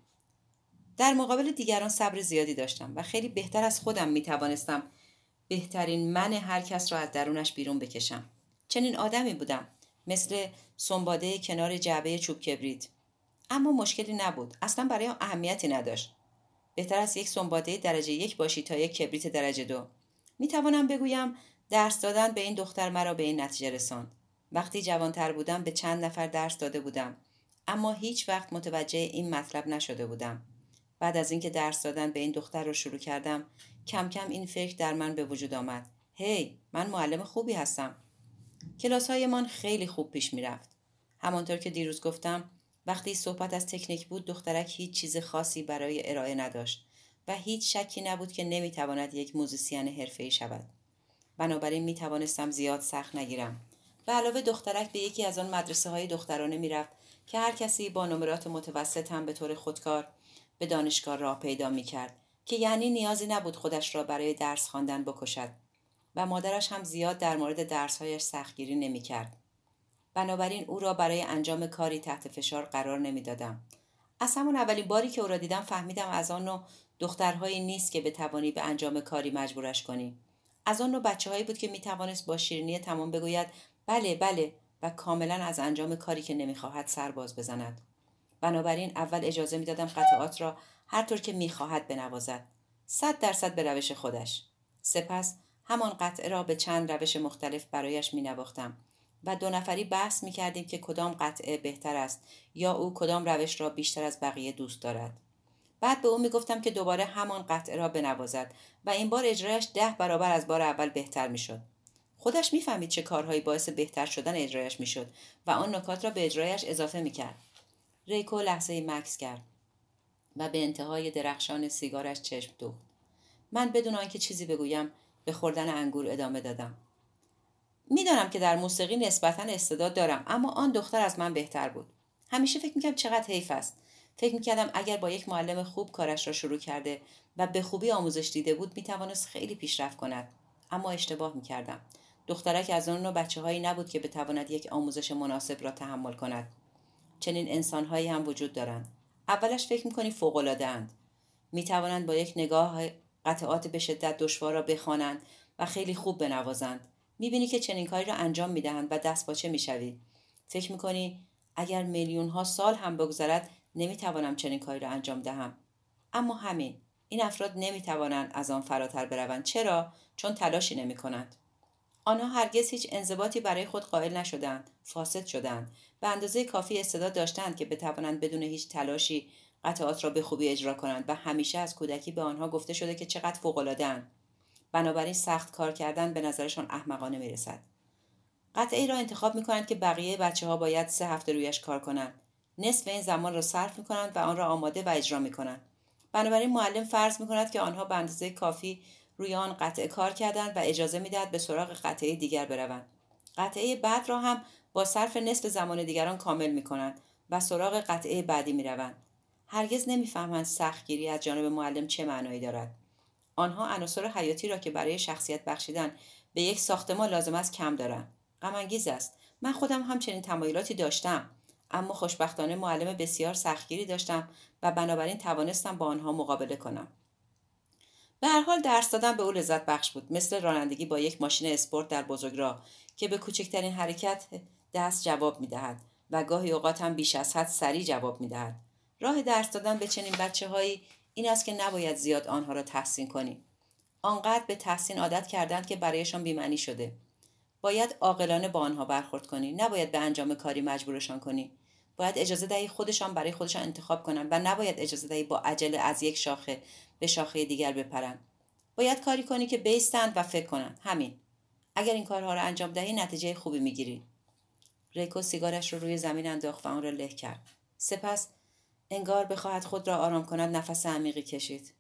در مقابل دیگران صبر زیادی داشتم و خیلی بهتر از خودم می توانستم بهترین من هر کس را از درونش بیرون بکشم. چنین آدمی بودم مثل سنباده کنار جعبه چوب کبریت. اما مشکلی نبود. اصلا برای اهمیتی نداشت. بهتر از یک سنباده درجه یک باشی تا یک کبریت درجه دو. می توانم بگویم درس دادن به این دختر مرا به این نتیجه رساند. وقتی جوانتر بودم به چند نفر درس داده بودم. اما هیچ وقت متوجه این مطلب نشده بودم. بعد از اینکه درس دادن به این دختر رو شروع کردم کم کم این فکر در من به وجود آمد. هی hey, من معلم خوبی هستم. کلاس من خیلی خوب پیش می‌رفت. همانطور که دیروز گفتم وقتی صحبت از تکنیک بود دخترک هیچ چیز خاصی برای ارائه نداشت و هیچ شکی نبود که نمی‌تواند یک موزیسین حرفه‌ای شود. بنابراین می توانستم زیاد سخت نگیرم. به علاوه دخترک به یکی از آن مدرسه های دخترانه می‌رفت که هر کسی با نمرات متوسط هم به طور خودکار به دانشگاه راه پیدا می کرد که یعنی نیازی نبود خودش را برای درس خواندن بکشد و مادرش هم زیاد در مورد درسهایش سختگیری نمی کرد. بنابراین او را برای انجام کاری تحت فشار قرار نمی‌دادم. از همون اولین باری که او را دیدم فهمیدم از آن نوع دخترهایی نیست که بتوانی به انجام کاری مجبورش کنی. از آن نوع بچه هایی بود که می توانست با شیرینی تمام بگوید بله بله و کاملا از انجام کاری که نمی‌خواهد سرباز بزند. بنابراین اول اجازه می‌دادم قطعات را هر طور که می‌خواهد بنوازد صد درصد به روش خودش سپس همان قطعه را به چند روش مختلف برایش می و دو نفری بحث می کردیم که کدام قطعه بهتر است یا او کدام روش را بیشتر از بقیه دوست دارد. بعد به او می گفتم که دوباره همان قطعه را بنوازد و این بار اجرایش ده برابر از بار اول بهتر می شد. خودش می‌فهمید چه کارهایی باعث بهتر شدن اجرایش می‌شد و آن نکات را به اجرایش اضافه می‌کرد ریکو لحظه مکس کرد و به انتهای درخشان سیگارش چشم دوخت. من بدون آنکه چیزی بگویم به خوردن انگور ادامه دادم. می‌دانم که در موسیقی نسبتا استعداد دارم اما آن دختر از من بهتر بود. همیشه فکر می‌کردم چقدر حیف است. فکر می‌کردم اگر با یک معلم خوب کارش را شروع کرده و به خوبی آموزش دیده بود می‌توانست خیلی پیشرفت کند. اما اشتباه می‌کردم. دخترک از آن نوع بچه هایی نبود که بتواند یک آموزش مناسب را تحمل کند. چنین انسانهایی هم وجود دارند. اولش فکر می‌کنی فوقالعاده اند. می‌توانند با یک نگاه قطعات به شدت دشوار را بخوانند و خیلی خوب بنوازند. می‌بینی که چنین کاری را انجام می‌دهند و دست باچه می‌شوی. فکر می‌کنی اگر میلیون ها سال هم بگذرد نمی‌توانم چنین کاری را انجام دهم. اما همین این افراد نمی‌توانند از آن فراتر بروند. چرا؟ چون تلاشی نمی‌کنند. آنها هرگز هیچ انضباطی برای خود قائل نشدند فاسد شدند به اندازه کافی استعداد داشتند که بتوانند بدون هیچ تلاشی قطعات را به خوبی اجرا کنند و همیشه از کودکی به آنها گفته شده که چقدر فوقالعادهاند. بنابراین سخت کار کردن به نظرشان احمقانه می‌رسد. قطعه را انتخاب می کنند که بقیه بچه ها باید سه هفته رویش کار کنند. نصف این زمان را صرف می کنند و آن را آماده و اجرا می کنند بنابراین معلم فرض می کند که آنها به اندازه کافی روی آن قطعه کار کردند و اجازه می‌دهد به سراغ قطعه دیگر بروند قطعه بعد را هم با صرف نصف زمان دیگران کامل می کنند و سراغ قطعه بعدی می روند. هرگز نمی‌فهمند سختگیری از جانب معلم چه معنایی دارد. آنها عناصر حیاتی را که برای شخصیت بخشیدن به یک ساختمان لازم است کم دارند. غمانگیز است. من خودم هم چنین تمایلاتی داشتم. اما خوشبختانه معلم بسیار سختگیری داشتم و بنابراین توانستم با آنها مقابله کنم. به هر حال درس دادن به او لذت بخش بود مثل رانندگی با یک ماشین اسپورت در بزرگراه که به کوچکترین حرکت دست جواب می دهد و گاهی اوقات هم بیش از حد سریع جواب می دهد. راه درس دادن به چنین بچه هایی این است که نباید زیاد آنها را تحسین کنی. آنقدر به تحسین عادت کردند که برایشان بیمعنی شده. باید عاقلانه با آنها برخورد کنی نباید به انجام کاری مجبورشان کنی باید اجازه دهی خودشان برای خودشان انتخاب کنند و نباید اجازه دهی با عجله از یک شاخه به شاخه دیگر بپرند باید کاری کنی که بیستند و فکر کنند همین. اگر این کارها را انجام دهی نتیجه خوبی می‌گیری. ریکو سیگارش رو روی زمین انداخت و آن را له کرد. سپس انگار بخواهد خود را آرام کند نفس عمیقی کشید.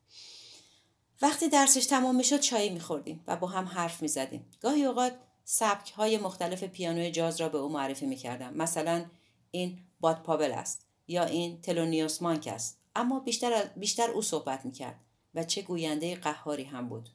وقتی درسش تمام می‌شد چایی میخوردیم و با هم حرف می‌زدیم. گاهی اوقات سبک های مختلف پیانوی جاز را به او معرفی می‌کردم. مثلا این باد پاول است یا این تلونیوس مانک است. اما بیشتر, بیشتر او صحبت می‌کرد و چه گوینده قهاری هم بود.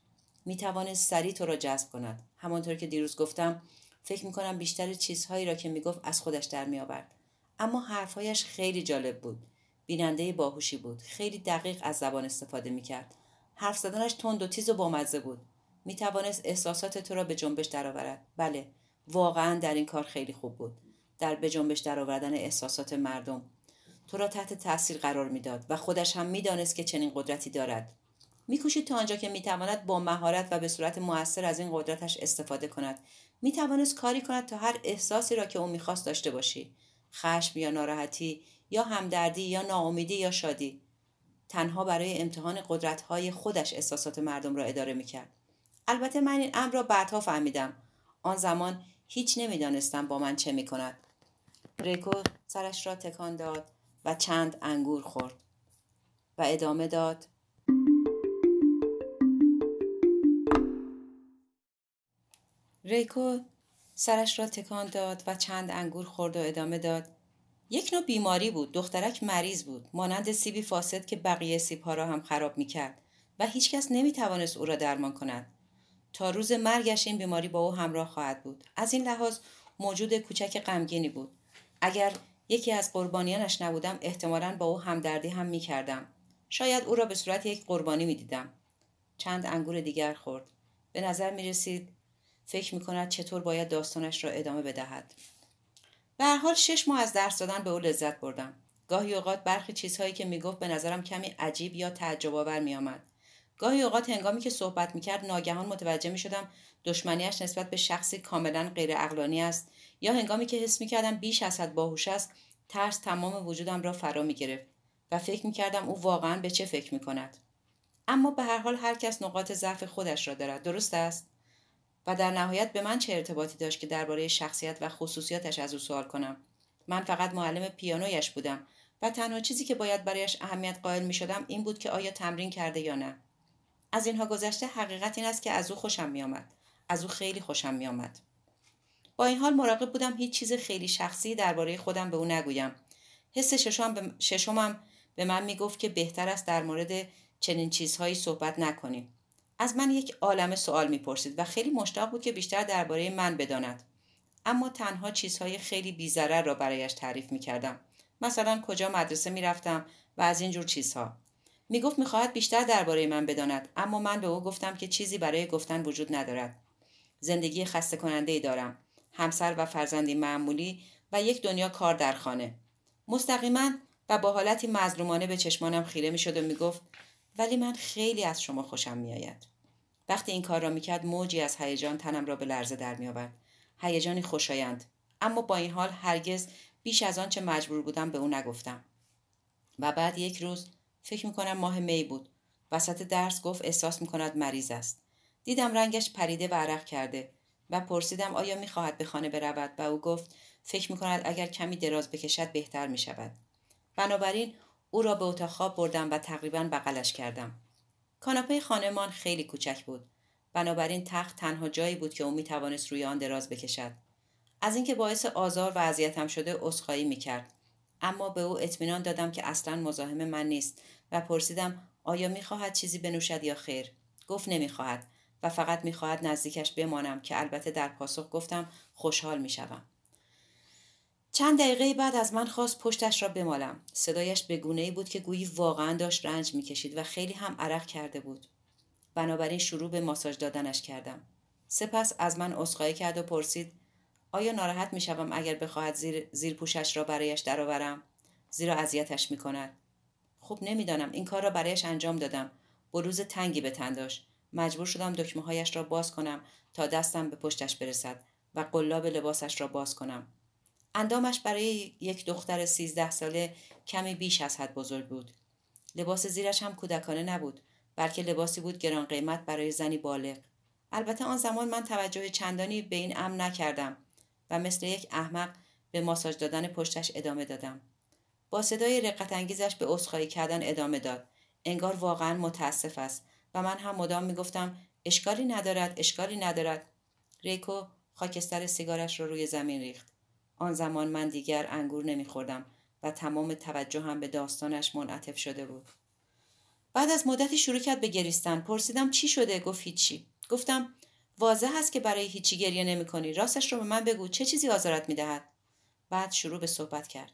می توانست سریع تو را جذب کند. همانطور که دیروز گفتم فکر می کنم بیشتر چیزهایی را که می‌گفت از خودش در می آورد. اما حرفهایش خیلی جالب بود. بیننده باهوشی بود. خیلی دقیق از زبان استفاده می کرد حرف زدنش تند و تیز و بامزه بود. می توانست احساسات تو را به جنبش درآورد. بله واقعا در این کار خیلی خوب بود. در به جنبش درآوردن احساسات مردم. تو را تحت تاثیر قرار می‌داد و خودش هم می‌دانست که چنین قدرتی دارد. میکوشید تا آنجا که می‌تواند با مهارت و به صورت موثر از این قدرتش استفاده کند. می‌توانست کاری کند تا هر احساسی را که او می‌خواست داشته باشی. خشم یا ناراحتی یا همدردی یا ناامیدی یا شادی. تنها برای امتحان قدرتهای خودش احساسات مردم را اداره می‌کرد. البته من این امر را بعدها فهمیدم. آن زمان هیچ نمی‌دانستم با من چه می‌کند. ریکو سرش را تکان داد و چند انگور خورد و ادامه داد. ریکو سرش را تکان داد و چند انگور خورد و ادامه داد. یک نوع بیماری بود. دخترک مریض بود. مانند سیبی فاسد که بقیه سیبها را هم خراب می‌کرد و هیچکس نمی‌توانست او را درمان کند. تا روز مرگش این بیماری با او همراه خواهد بود. از این لحاظ موجود کوچک غمگینی بود. اگر یکی از قربانیانش نبودم احتمالا با او همدردی هم می‌کردم. شاید او را به صورت یک قربانی می‌دیدم. چند انگور دیگر خورد. به نظر می رسید فکر می کند چطور باید داستانش را ادامه بدهد. به حال شش ماه از درس دادن به او لذت بردم. گاهی اوقات برخی چیزهایی که می‌گفت به نظرم کمی عجیب یا تعجب آور میآمد. گاهی اوقات هنگامی که صحبت می‌کرد ناگهان متوجه می‌شدم دشمنیش نسبت به شخصی کاملا غیر اقلانی است یا هنگامی که حس می‌کردم بیش از حد باهوش است ترس تمام وجودم را فرا می‌گرفت و فکر می‌کردم او واقعا به چه فکر می‌کند. اما به هر حال هر کس نقاط ضعف خودش را دارد درست است؟ و در نهایت به من چه ارتباطی داشت که درباره شخصیت و خصوصیاتش از او سوال کنم؟ من فقط معلم پیانویش بودم و تنها چیزی که باید برایش اهمیت قائل می شدم این بود که آیا تمرین کرده یا نه. از اینها گذشته حقیقت این است که از او خوشم می آمد. از او خیلی خوشم می آمد. با این حال مراقب بودم هیچ چیز خیلی شخصی درباره خودم به او نگویم. حس ششم به, ششمم به من می گفت که بهتر است در مورد چنین چیزهایی صحبت نکنیم. از من یک عالم سوال می‌پرسید و خیلی مشتاق بود که بیشتر درباره من بداند. اما تنها چیزهای خیلی بیزرر را برایش تعریف می‌کردم. مثلا کجا مدرسه می‌رفتم و از این جور چیزها. می‌گفت می‌خواهد بیشتر درباره من بداند اما من به او گفتم که چیزی برای گفتن وجود ندارد. زندگی خسته کننده ای دارم. همسر و فرزندی معمولی و یک دنیا کار در خانه. مستقیما و با حالتی مظلومانه به چشمانم خیره می‌شد و می‌گفت ولی من خیلی از شما خوشم میآید. وقتی این کار را می‌کرد موجی از هیجان تنم را به لرزه در میآورد. هیجانی خوشایند. اما با این حال هرگز بیش از آنچه مجبور بودم به او نگفتم. و بعد یک روز فکر می‌کنم ماه می بود. وسط درس گفت احساس می‌کند مریض است. دیدم رنگش پریده و عرق کرده و پرسیدم آیا می‌خواهد به خانه برود و او گفت فکر می‌کند اگر کمی دراز بکشد بهتر می‌شود. بنابراین او را به اتاق خواب بردم و تقریبا بغلش کردم. کاناپه خانهمان خیلی کوچک بود. بنابراین تخت تنها جایی بود که او می توانست روی آن دراز بکشد. از اینکه باعث آزار و اذیتم شده عذرخواهی می‌کرد. اما به او اطمینان دادم که اصلا مزاحم من نیست و پرسیدم آیا می‌خواهد چیزی بنوشد یا خیر؟ گفت نمی‌خواهد و فقط می‌خواهد نزدیکش بمانم که البته در پاسخ گفتم خوشحال می‌شوم. چند دقیقه بعد از من خواست پشتش را بمالم. صدایش به ای بود که گویی واقعا داشت رنج می‌کشید و خیلی هم عرق کرده بود. بنابراین شروع به ماساژ دادنش کردم. سپس از من عذرخواهی کرد و پرسید آیا ناراحت می‌شوم اگر بخواهد زیر, زیر پوشش را برایش درآورم؟ زیرا اذیتش می‌کند. خب نمی‌دانم. این کار را برایش انجام دادم. بروز تنگی به تن داشت. مجبور شدم دکمه هایش را باز کنم تا دستم به پشتش برسد و قلاب لباسش را باز کنم. اندامش برای یک دختر سیزده ساله کمی بیش از حد بزرگ بود. لباس زیرش هم کودکانه نبود بلکه لباسی بود گران قیمت برای زنی بالغ. البته آن زمان من توجه چندانی به این امر نکردم. و مثل یک احمق به ماساژ دادن پشتش ادامه دادم. با صدای رقت انگیزش به عذرخواهی کردن ادامه داد. انگار واقعا متاسف است و من هم مدام می‌گفتم اشکالی ندارد اشکالی ندارد. ریکو خاکستر سیگارش رو روی زمین ریخت. آن زمان من دیگر انگور نمیخوردم و تمام توجه هم به داستانش منعطف شده بود. بعد از مدتی شروع کرد به گریستن پرسیدم چی شده گفت هیچی گفتم واضح است که برای هیچی گریه نمی کنی راستش رو به من بگو. چه چیزی آزارت می‌دهد؟ بعد شروع به صحبت کرد.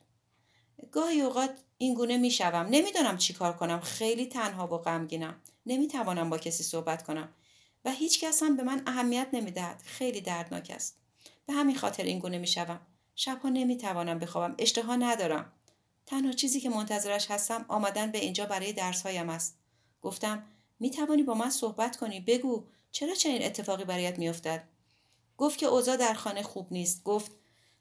گاهی اوقات این گونه می‌شوم. نمی‌دانم چی کار کنم. خیلی تنها و غمگینم. نمی‌توانم با کسی صحبت کنم. و هیچ کس هم به من اهمیت نمی‌دهد. خیلی دردناک است. به همین خاطر این گونه می‌شوم. شبها نمی‌توانم بخوابم. اشتها ندارم. تنها چیزی که منتظرش هستم آمدن به اینجا برای درسهایم است. گفتم می توانی با من صحبت کنی. بگو چرا چنین اتفاقی برایت میافتد؟ گفت که اوضاع در خانه خوب نیست. گفت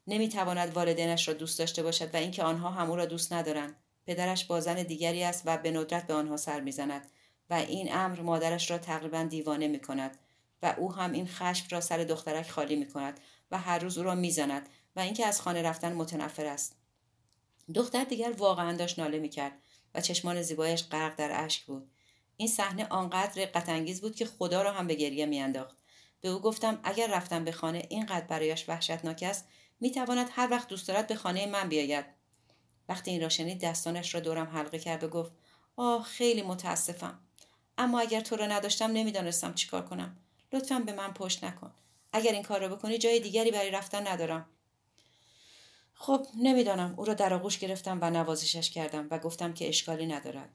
نمی‌تواند والدینش را دوست داشته باشد و اینکه آنها هم او را دوست ندارند. پدرش با زن دیگری است و به ندرت به آنها سر می‌زند و این امر مادرش را تقریبا دیوانه می کند و او هم این خشم را سر دخترک خالی می کند و هر روز او را می‌زند و اینکه از خانه رفتن متنفر است. دختر دیگر واقعا داشت ناله می‌کرد و چشمان زیبایش غرق در اشک بود. این صحنه آنقدر قطنگیز بود که خدا را هم به گریه میانداخت. به او گفتم اگر رفتم به خانه اینقدر برایش وحشتناک است می‌تواند هر وقت دوست دارد به خانه من بیاید. وقتی این را شنید دستانش را دورم حلقه کرد و گفت آه خیلی متاسفم. اما اگر تو را نداشتم نمی‌دانستم چیکار کنم. لطفا به من پشت نکن. اگر این کار را بکنی جای دیگری برای رفتن ندارم. خب نمی‌دانم. او را در آغوش گرفتم و نوازشش کردم و گفتم که اشکالی ندارد.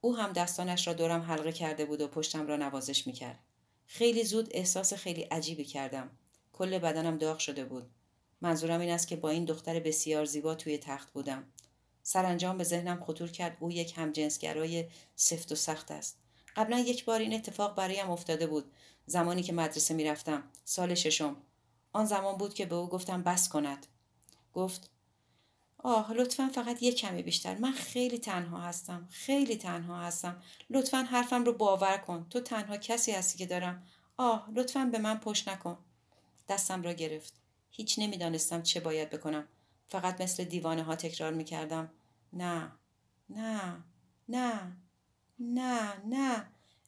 او هم دستانش را دورم حلقه کرده بود و پشتم را نوازش می‌کرد. خیلی زود احساس خیلی عجیبی کردم. کل بدنم داغ شده بود. منظورم این است که با این دختر بسیار زیبا توی تخت بودم. سرانجام به ذهنم خطور کرد او یک همجنسگرای سفت و سخت است. قبلا یک بار این اتفاق برایم افتاده بود. زمانی که مدرسه می‌رفتم سال ششم. آن زمان بود که به او گفتم بس کند. گفت آه لطفا فقط یک کمی بیشتر. من خیلی تنها هستم. خیلی تنها هستم. لطفا حرفم رو باور کن. تو تنها کسی هستی که دارم. آه لطفا به من پشت نکن. دستم را گرفت. هیچ نمی‌دانستم چه باید بکنم. فقط مثل دیوانه ها تکرار می کردم نه. نه. نه. نه. نه.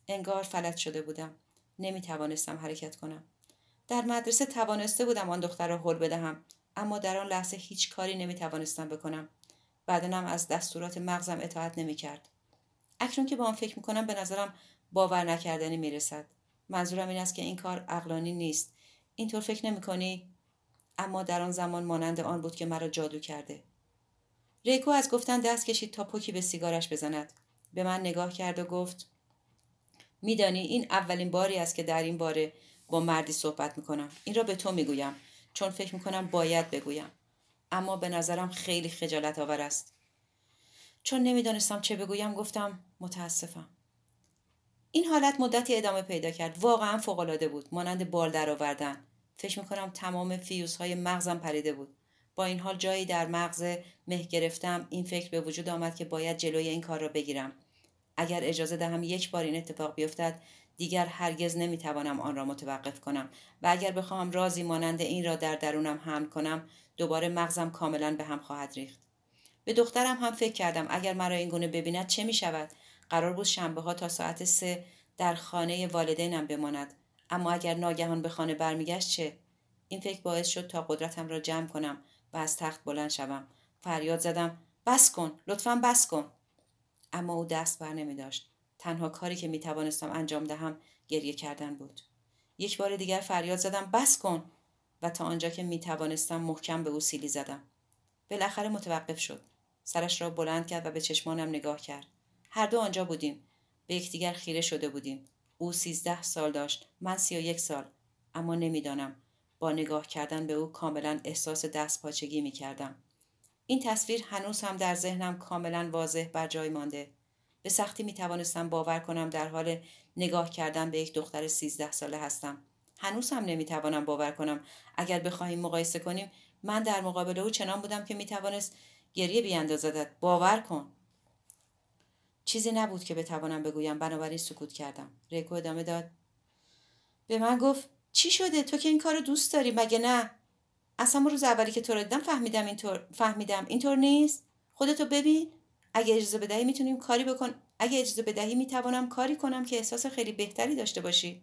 انگار فلج شده بودم. نمی توانستم حرکت کنم. در مدرسه توانسته بودم آن دختر را حل بدهم. اما در آن لحظه هیچ کاری نمی توانستم بکنم بدنم از دستورات مغزم اطاعت نمی کرد. اکنون که با آن فکر می کنم به نظرم باور نکردنی می رسد. منظورم این است که این کار اقلانی نیست. اینطور فکر نمی کنی؟ اما در آن زمان مانند آن بود که مرا جادو کرده. ریکو از گفتن دست کشید تا پوکی به سیگارش بزند. به من نگاه کرد و گفت میدانی این اولین باری است که در این باره با مردی صحبت می‌کنم این را به تو می‌گویم چون فکر می‌کنم باید بگویم. اما به نظرم خیلی خجالت آور است. چون نمی‌دانستم چه بگویم گفتم متاسفم. این حالت مدتی ادامه پیدا کرد. واقعا فوقالعاده بود. مانند بال درآوردن. فکر می‌کنم تمام فیوزهای مغزم پریده بود. با این حال جایی در مغز مه گرفتم. این فکر به وجود آمد که باید جلوی این کار را بگیرم. اگر اجازه دهم یک بار این اتفاق بیفتد دیگر هرگز نمی‌توانم آن را متوقف کنم و اگر بخواهم رازی مانند این را در درونم حمل کنم دوباره مغزم کاملا به هم خواهد ریخت. به دخترم هم فکر کردم اگر مرا این گونه ببیند چه می شود قرار بود شنبه ها تا ساعت سه در خانه والدینم بماند. اما اگر ناگهان به خانه برمیگشت چه؟ این فکر باعث شد تا قدرتم را جمع کنم و از تخت بلند شوم. فریاد زدم بس کن لطفا بس کن. اما او دست بر نمی داشت تنها کاری که می توانستم انجام دهم گریه کردن بود. یک بار دیگر فریاد زدم بس کن! و تا آنجا که می توانستم محکم به او سیلی زدم. بالاخره متوقف شد. سرش را بلند کرد و به چشمانم نگاه کرد. هر دو آنجا بودیم. به یکدیگر خیره شده بودیم. او سیزده سال داشت من سی و یک سال. اما نمی‌دانم. با نگاه کردن به او کاملا احساس دست پاچگی می کردم. این تصویر هنوز هم در ذهنم کاملا واضح بر جای مانده. به سختی می توانستم باور کنم در حال نگاه کردن به یک دختر سیزده ساله هستم. هنوز هم نمی توانم باور کنم. اگر بخواهیم مقایسه کنیم من در مقابل او چنان بودم که می توانست گریه بیاندازدت باور کن. چیزی نبود که بتوانم بگویم. بنابراین سکوت کردم. ریکو ادامه داد. به من گفت چی شده؟ تو که این کار دوست داری؟ مگه نه؟ اصلا روز اولی که تو رو دیدم فهمیدم اینطور فهمیدم اینطور نیست. خودتو ببین. اگه اجازه بدهی می‌تونیم کاری بکن. اگه اجازه بدهی می‌توانم کاری کنم که احساس خیلی بهتری داشته باشی.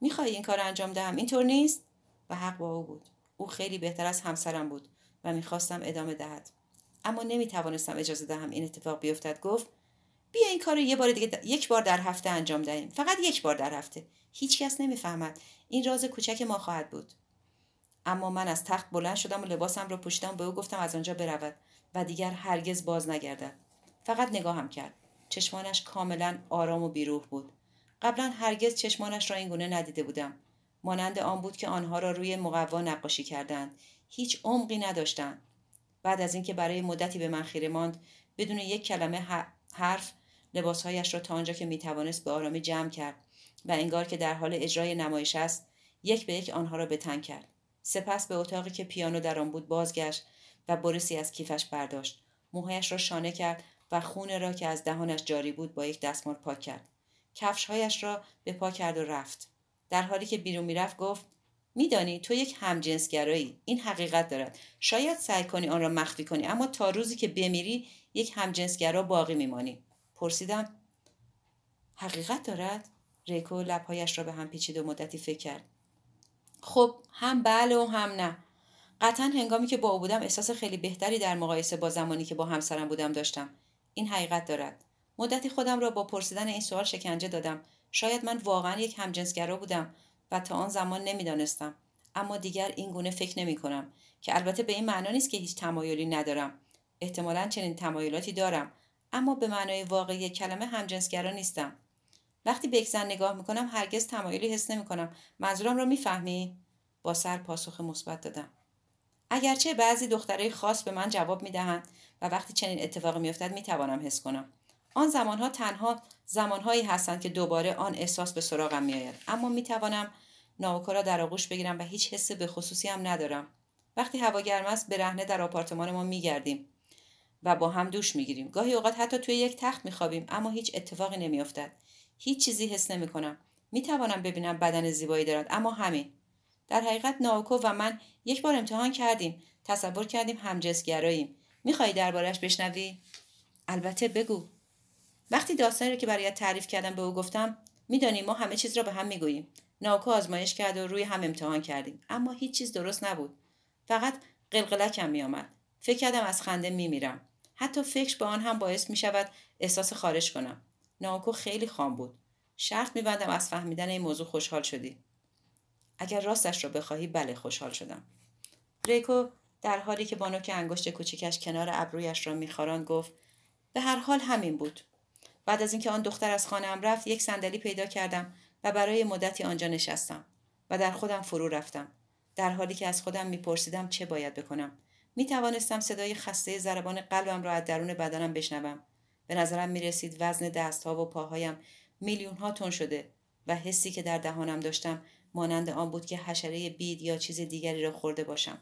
می‌خوای این کار انجام دهم؟ اینطور نیست. و حق با او بود. او خیلی بهتر از همسرم بود و می‌خواستم ادامه دهد. اما نمی‌توانستم اجازه دهم. این اتفاق بیفتد. گفت بیا این کار رو یه بار دیگه یک بار در هفته انجام دهیم. فقط یک بار در هفته. هیچکس نمی‌فهمد. این راز کوچک ما خواهد بود. اما من از تخت بلند شدم و لباسم را پوشیدم. به او گفتم از آنجا برود و دیگر هرگز باز نگردد. فقط نگاهم کرد. چشمانش کاملا آرام و بیروح بود. قبلا هرگز چشمانش را این گونه ندیده بودم. مانند آن بود که آنها را روی مقوا نقاشی کردند. هیچ عمقی نداشتند. بعد از اینکه برای مدتی به من خیره ماند بدون یک کلمه حرف لباسهایش را تا آنجا که می‌توانست به آرامی جمع کرد و انگار که در حال اجرای نمایش است یک به یک آنها را به تن کرد. سپس به اتاقی که پیانو در آن بود بازگشت و برسی از کیفش برداشت. موهایش را شانه کرد و خون را که از دهانش جاری بود با یک دستمال پاک کرد. کفشهایش را به پا کرد و رفت. در حالی که بیرون می‌رفت گفت میدانی تو یک همجنسگرایی. این حقیقت دارد. شاید سعی کنی آن را مخفی کنی اما تا روزی که بمیری یک همجنسگرا باقی میمانی. پرسیدم حقیقت دارد؟ ریکو لبهایش را به هم پیچید و مدتی فکر کرد. خب هم بله و هم نه. قطعا هنگامی که با او بودم احساس خیلی بهتری در مقایسه با زمانی که با همسرم بودم داشتم. این حقیقت دارد. مدتی خودم را با پرسیدن این سوال شکنجه دادم. شاید من واقعا یک همجنسگرا بودم و تا آن زمان نمی‌دانستم. اما دیگر این گونه فکر نمی کنم که البته به این معنا نیست که هیچ تمایلی ندارم. احتمالا چنین تمایلاتی دارم اما به معنای واقعی کلمه همجنسگرا نیستم. وقتی به یک زن نگاه می‌کنم هرگز تمایلی حس نمی‌کنم. منظورم را می‌فهمی؟ با سر پاسخ مثبت دادم. اگرچه بعضی دخترای خاص به من جواب می‌دهند و وقتی چنین اتفاقی میافتد می‌توانم حس کنم. آن زمانها تنها زمانهایی هستند که دوباره آن احساس به سراغم میآید. اما می‌توانم ناوکو را در آغوش بگیرم و هیچ حس به خصوصی هم ندارم. وقتی هوا گرم است به رهنه در آپارتمان ما میگردیم و با هم دوش می‌گیریم. گاهی اوقات حتی توی یک تخت میخوابیم اما هیچ اتفاقی نمیافتد. هیچ چیزی حس نمی‌کنم. می‌توانم ببینم بدن زیبایی دارد اما همین. در حقیقت ناوکو و من یک بار امتحان کردیم. تصور کردیم همجنسگراییم. می‌خواهی دربارش بشنوی؟ البته بگو. وقتی داستانی رو که برایت تعریف کردم به او گفتم میدانی ما همه چیز را به هم می‌گوییم. ناوکو آزمایش کرد و روی هم امتحان کردیم. اما هیچ چیز درست نبود. فقط قلقلکم میآمد. فکر کردم از خنده میمیرم. حتی فکر به آن هم باعث می شود احساس خارش کنم. ناوکو خیلی خام بود. شرط میبندم از فهمیدن این موضوع خوشحال شدی. اگر راستش را بخواهی بله خوشحال شدم. ریکو در حالی که با نوک انگشت کوچکش کنار ابرویش را میخاران گفت به هر حال همین بود. بعد از اینکه آن دختر از خانهام رفت یک صندلی پیدا کردم و برای مدتی آنجا نشستم و در خودم فرو رفتم در حالی که از خودم میپرسیدم چه باید بکنم. می توانستم صدای خسته ضربان قلبم را از درون بدنم بشنوم. به نظرم می رسید وزن دستها و پاهایم میلیون ها تن شده و حسی که در دهانم داشتم مانند آن بود که حشره بید یا چیز دیگری را خورده باشم.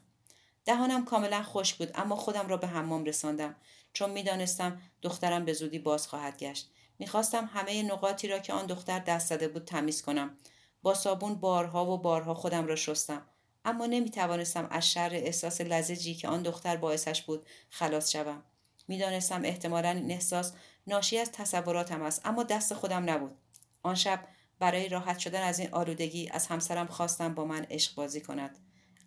دهانم کاملا خوش بود اما خودم را به حمام رساندم. چون می‌دانستم دخترم به زودی باز خواهد گشت. می‌خواستم همه نقاطی را که آن دختر دست زده بود تمیز کنم. با صابون بارها و بارها خودم را شستم. اما نمی توانستم از شر احساس لزجی که آن دختر باعثش بود خلاص شوم. می‌دانستم احتمالا این احساس ناشی از تصوراتم است اما دست خودم نبود. آن شب برای راحت شدن از این آلودگی از همسرم خواستم با من عشق بازی کند.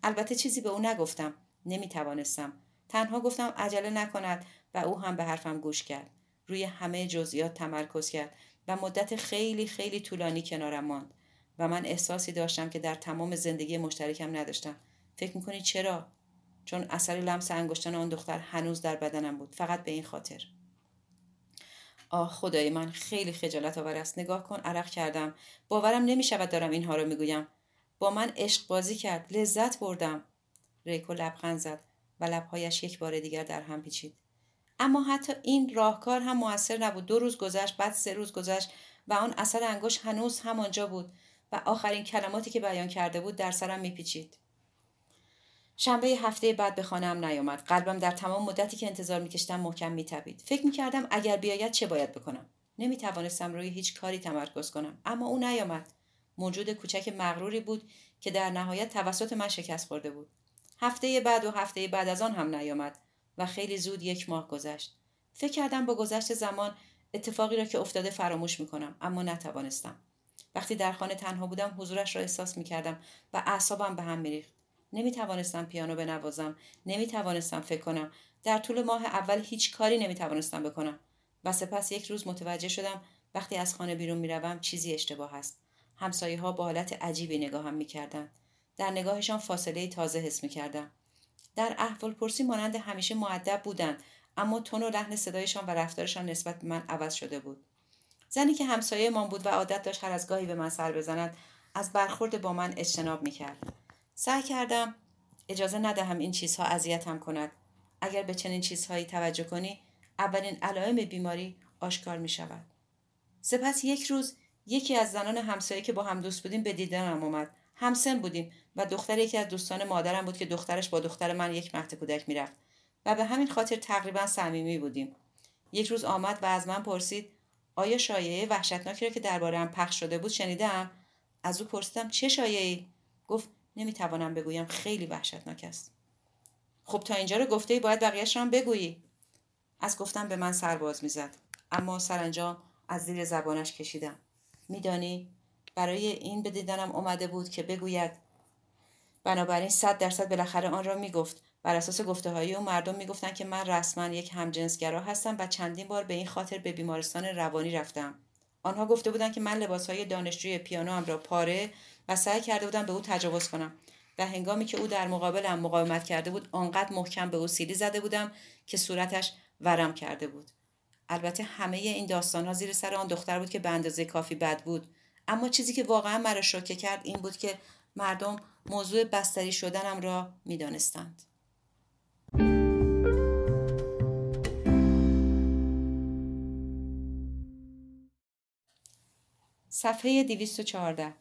البته چیزی به او نگفتم نمی توانستم تنها گفتم عجله نکند و او هم به حرفم گوش کرد. روی همه جزئیات تمرکز کرد و مدت خیلی خیلی طولانی کنارم ماند و من احساسی داشتم که در تمام زندگی مشترکم نداشتم. فکر می‌کنی چرا؟ چون اثر لمس انگشتان آن دختر هنوز در بدنم بود فقط به این خاطر. آه خدای من خیلی خجالت آور است. نگاه کن عرق کردم. باورم نمی شود دارم اینها رو می‌گویم. با من عشق بازی کرد. لذت بردم. ریکو لبخند زد و لبهایش یک بار دیگر در هم پیچید. اما حتی این راهکار هم موثر نبود. دو روز گذشت بعد سه روز گذشت و آن اثر انگشت هنوز همانجا بود و آخرین کلماتی که بیان کرده بود در سرم میپیچید. شنبه هفته بعد به خانهام نیامد. قلبم در تمام مدتی که انتظار میکشتم محکم میتپید. فکر می‌کردم اگر بیاید چه باید بکنم. نمی‌توانستم روی هیچ کاری تمرکز کنم. اما او نیامد. موجود کوچک مغروری بود که در نهایت توسط من شکست خورده بود. هفته بعد و هفته بعد از آن هم نیامد و خیلی زود یک ماه گذشت. فکر کردم با گذشت زمان اتفاقی را که افتاده فراموش می‌کنم اما نتوانستم. وقتی در خانه تنها بودم حضورش را احساس می‌کردم و اعصابم به هم میریخت. نمی توانستم پیانو بنوازم نمی توانستم فکر کنم. در طول ماه اول هیچ کاری نمی توانستم بکنم و سپس یک روز متوجه شدم وقتی از خانه بیرون می‌روم چیزی اشتباه است. همسایه ها با حالت عجیبی نگاهم می‌کردند در نگاهشان فاصله تازه حس می‌کردم. در احوال پرسی مانند همیشه معدب بودند اما تون و لحن صدایشان و رفتارشان نسبت به من عوض شده بود. زنی که همسایه من بود و عادت داشت هر از گاهی به من سر بزند از برخورد با من اجتناب می‌کرد. سعی کردم اجازه ندهم این چیزها اذیتم کند. اگر به چنین چیزهایی توجه کنی اولین علائم بیماری آشکار می شود. سپس یک روز یکی از زنان همسایه که با هم دوست بودیم به دیدنم آمد همسن بودیم و دختر یکی از دوستان مادرم بود که دخترش با دختر من یک مهد کودک می‌رفت و به همین خاطر تقریبا صمیمی بودیم. یک روز آمد و از من پرسید آیا شایعه وحشتناکی را که دربارهام پخش شده بود شنیدم از او پرسیدم چه شایعی گفت نمی‌توانم بگویم خیلی وحشتناک است. خب تا اینجا رو گفته باید بقیهش را بگویی. از گفتم به من سرباز می‌زد. اما سرانجام از زیر زبانش کشیدم. میدانی برای این به دیدنم اومده بود که بگوید بنابراین صد درصد بالاخره آن را می‌گفت. بر اساس گفته های او مردم می‌گفتند که من رسما یک همجنسگرا هستم و چندین بار به این خاطر به بیمارستان روانی رفتم. آنها گفته بودند که من لباس های دانشجوی پیانو هم را پاره و سعی کرده بودم به او تجاوز کنم. و هنگامی که او در مقابلم مقاومت کرده بود آنقدر محکم به او سیلی زده بودم که صورتش ورم کرده بود. البته همه این داستان ها زیر سر آن دختر بود که به اندازه کافی بد بود. اما چیزی که واقعا مرا شوکه کرد این بود که مردم موضوع بستری شدنم را می‌دانستند. صفحه 214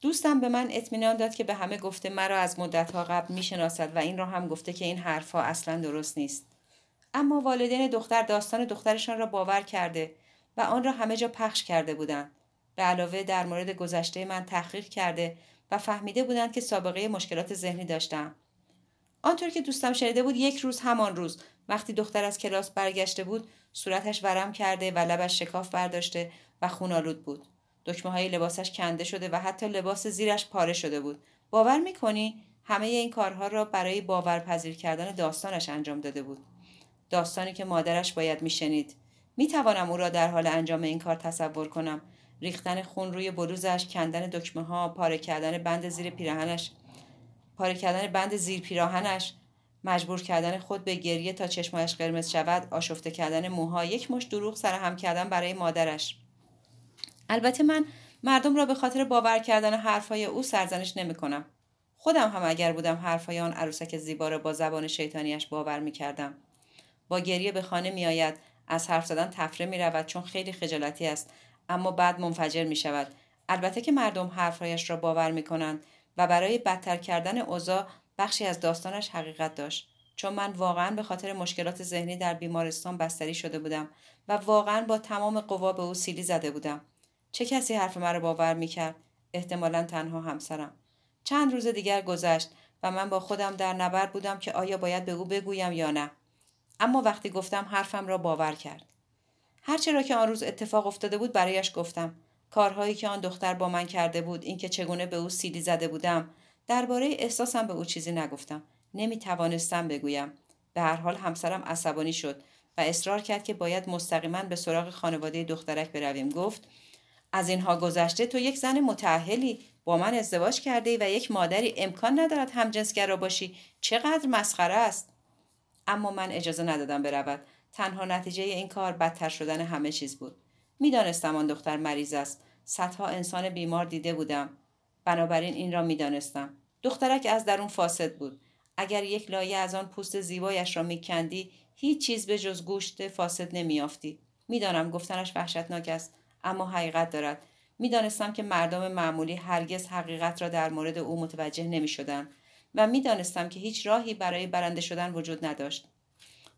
دوستم به من اطمینان داد که به همه گفته مرا از مدتها قبل می‌شناسد و این را هم گفته که این حرفها اصلا درست نیست. اما والدین دختر داستان دخترشان را باور کرده و آن را همه جا پخش کرده بودند. به علاوه در مورد گذشته من تحقیق کرده و فهمیده بودند که سابقه مشکلات ذهنی داشتم. آنطور که دوستم شنیده بود یک روز همان روز وقتی دختر از کلاس برگشته بود صورتش ورم کرده و لبش شکاف برداشته و خونالود بود. دکمه های لباسش کنده شده و حتی لباس زیرش پاره شده بود. باور می‌کنی؟ همه این کارها را برای باورپذیر کردن داستانش انجام داده بود. داستانی که مادرش باید میشنید. می‌توانم او را در حال انجام این کار تصور کنم. ریختن خون روی بلوزش کندن دکمه ها پاره کردن بند زیر پیراهنش. پاره کردن بند زیر پیراهنش. مجبور کردن خود به گریه تا چشمایش قرمز شود. آشفته کردن موها. یک مش دروغ سرهم کردن برای مادرش. البته من مردم را به خاطر باور کردن حرفهای او سرزنش نمی کنم. خودم هم اگر بودم حرفهای آن عروسک زیبا را با زبان شیطانیش باور می کردم. با گریه به خانه می آید از حرف زدن تفره می رود چون خیلی خجالتی است اما بعد منفجر می شود. البته که مردم حرفهایش را باور می کنند و برای بدتر کردن اوضاع بخشی از داستانش حقیقت داشت. چون من واقعا به خاطر مشکلات ذهنی در بیمارستان بستری شده بودم و واقعا با تمام قوا به او سیلی زده بودم. چه کسی حرف مرا باور می‌کرد؟ احتمالا تنها همسرم. چند روز دیگر گذشت و من با خودم در نبرد بودم که آیا باید به او بگویم یا نه. اما وقتی گفتم حرفم را باور کرد. هرچه را که آن روز اتفاق افتاده بود برایش گفتم. کارهایی که آن دختر با من کرده بود اینکه چگونه به او سیلی زده بودم درباره احساسم به او چیزی نگفتم. نمی توانستم بگویم. به هر حال همسرم عصبانی شد و اصرار کرد که باید مستقیما به سراغ خانواده دخترک برویم. گفت از اینها گذشته تو یک زن متعهلی با من ازدواج کرده و یک مادری امکان ندارد همجنسگرا باشی. چقدر مسخره است. اما من اجازه ندادم برود. تنها نتیجه این کار بدتر شدن همه چیز بود. می‌دانستم آن دختر مریض است. صدها انسان بیمار دیده بودم. بنابراین این را می‌دانستم. دخترک از درون فاسد بود. اگر یک لایه از آن پوست زیبایش را میکندی هیچ چیز به جز گوشت فاسد نمیافتی می‌دانم گفتنش وحشتناک است. اما حقیقت دارد می‌دانستم که مردم معمولی هرگز حقیقت را در مورد او متوجه نمی شدن و می‌دانستم که هیچ راهی برای برنده شدن وجود نداشت.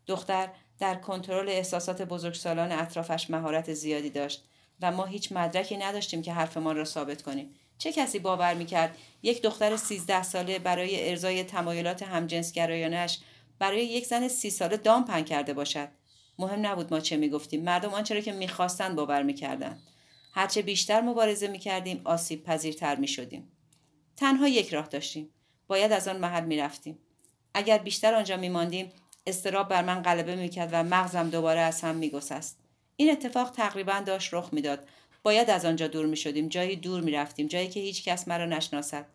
دختر در کنترل احساسات بزرگسالان اطرافش مهارت زیادی داشت و ما هیچ مدرکی نداشتیم که حرفمان را ثابت کنیم. چه کسی باور می‌کرد یک دختر سیزده ساله برای ارزای تمایلات همجنسگرایانش برای یک زن سی ساله دام پن کرده باشد مهم نبود ما چه می‌گفتیم. مردم آنچه را که می‌خواستند باور می‌کردند. هرچه بیشتر مبارزه می‌کردیم آسیب پذیرتر می‌شدیم. تنها یک راه داشتیم. باید از آن محل می‌رفتیم. اگر بیشتر آنجا میماندیم استراب بر من غلبه می‌کرد و مغزم دوباره از هم میگسست. این اتفاق تقریبا داشت رخ می‌داد. باید از آنجا دور می‌شدیم. جایی دور می‌رفتیم. جایی که هیچ کس مرا نشناسد.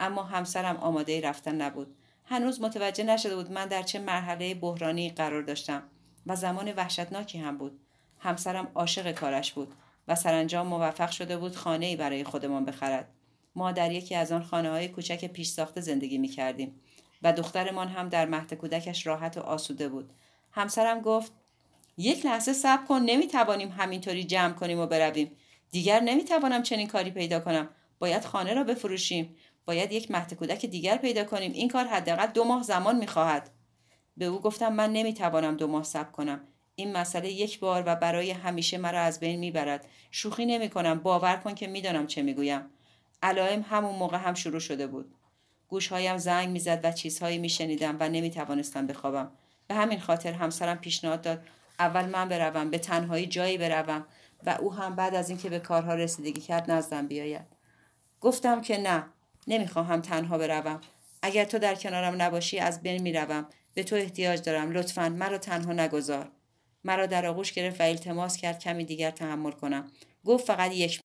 اما همسرم آماده رفتن نبود. هنوز متوجه نشده بود من در چه مرحله بحرانی قرار داشتم. و زمان وحشتناکی هم بود. همسرم عاشق کارش بود و سرانجام موفق شده بود خانه ای برای خودمان بخرد. ما در یکی از آن خانه های کوچک پیش ساخته زندگی می کردیم و دخترمان هم در مهد کودکش راحت و آسوده بود. همسرم گفت یک لحظه صبر کن نمی‌توانیم همینطوری جمع کنیم و برویم. دیگر نمی‌توانم چنین کاری پیدا کنم. باید خانه را بفروشیم. باید یک مهد کودک دیگر پیدا کنیم. این کار حداقل دو ماه زمان می‌خواهد. به او گفتم من نمی‌توانم دو ماه صبر کنم. این مسئله یک بار و برای همیشه مرا از بین می‌برد. شوخی نمی کنم باور کن که می‌دانم چه می‌گویم. علائم همون موقع هم شروع شده بود. گوشهایم زنگ می‌زد و چیزهایی میشنیدم و نمی‌توانستم بخوابم. به همین خاطر همسرم پیشنهاد داد اول من بروم به تنهایی جایی بروم و او هم بعد از اینکه به کارها رسیدگی کرد نزدم بیاید. گفتم که نه نمی‌خواهم تنها بروم. اگر تو در کنارم نباشی از بین می‌روم. به تو احتیاج دارم لطفا مرا تنها نگذار مرا در آغوش گرفت و التماس کرد کمی دیگر تحمل کنم گفت فقط یک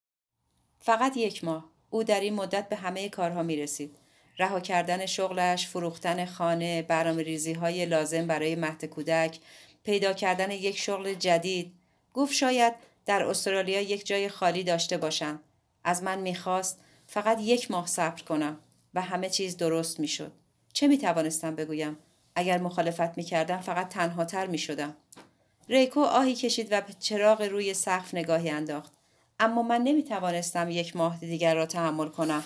فقط یک ماه او در این مدت به همه کارها می رسید. رها کردن شغلش، فروختن خانه، برنامه ریزی های لازم برای مهد کودک، پیدا کردن یک شغل جدید. گفت شاید در استرالیا یک جای خالی داشته باشند. از من می‌خواست فقط یک ماه صبر کنم و همه چیز درست می‌شد. چه می توانستم بگویم؟ اگر مخالفت می کردم فقط تنها تر می شدم. ریکو آهی کشید و چراغ روی سقف نگاهی انداخت. اما من نمی توانستم یک ماه دیگر را تحمل کنم.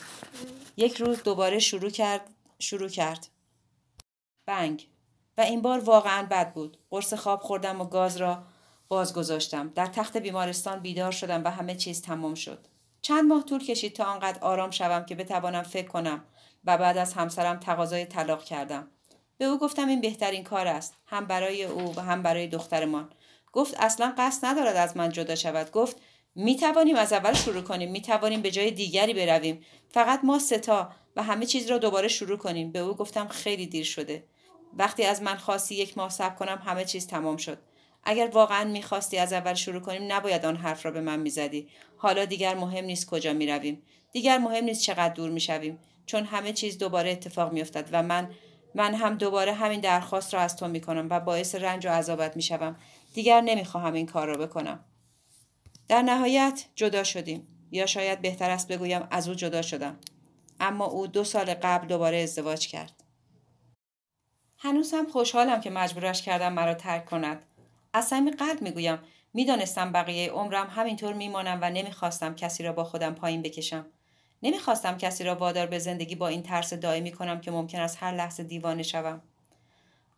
یک روز دوباره شروع کرد شروع کرد. بنگ و این بار واقعا بد بود. قرص خواب خوردم و گاز را باز گذاشتم. در تخت بیمارستان بیدار شدم و همه چیز تمام شد. چند ماه طول کشید تا آنقدر آرام شوم که بتوانم فکر کنم و بعد از همسرم تقاضای طلاق کردم. به او گفتم این بهترین کار است هم برای او و هم برای دخترمان. گفت اصلا قصد ندارد از من جدا شود. گفت می توانیم از اول شروع کنیم می توانیم به جای دیگری برویم. فقط ما ستا و همه چیز را دوباره شروع کنیم. به او گفتم خیلی دیر شده. وقتی از من خواستی یک ماه صبر کنم همه چیز تمام شد. اگر واقعا می‌خواستی از اول شروع کنیم نباید آن حرف را به من می‌زدی حالا دیگر مهم نیست کجا می‌رویم دیگر مهم نیست چقدر دور می‌شویم چون همه چیز دوباره اتفاق میافتد و من من هم دوباره همین درخواست را از تو می‌کنم و باعث رنج و عذابت می‌شوم. دیگر نمی‌خواهم این کار را بکنم. در نهایت جدا شدیم. یا شاید بهتر است بگویم از او جدا شدم. اما او دو سال قبل دوباره ازدواج کرد. هنوز هم خوشحالم که مجبورش کردم مرا ترک کند. از صمیم قلب می‌گویم می‌دانستم بقیه عمرم همینطور میمانم و نمی‌خواستم کسی را با خودم پایین بکشم. نمی‌خواستم کسی را وادار به زندگی با این ترس دائمی کنم که ممکن است هر لحظه دیوانه شوم.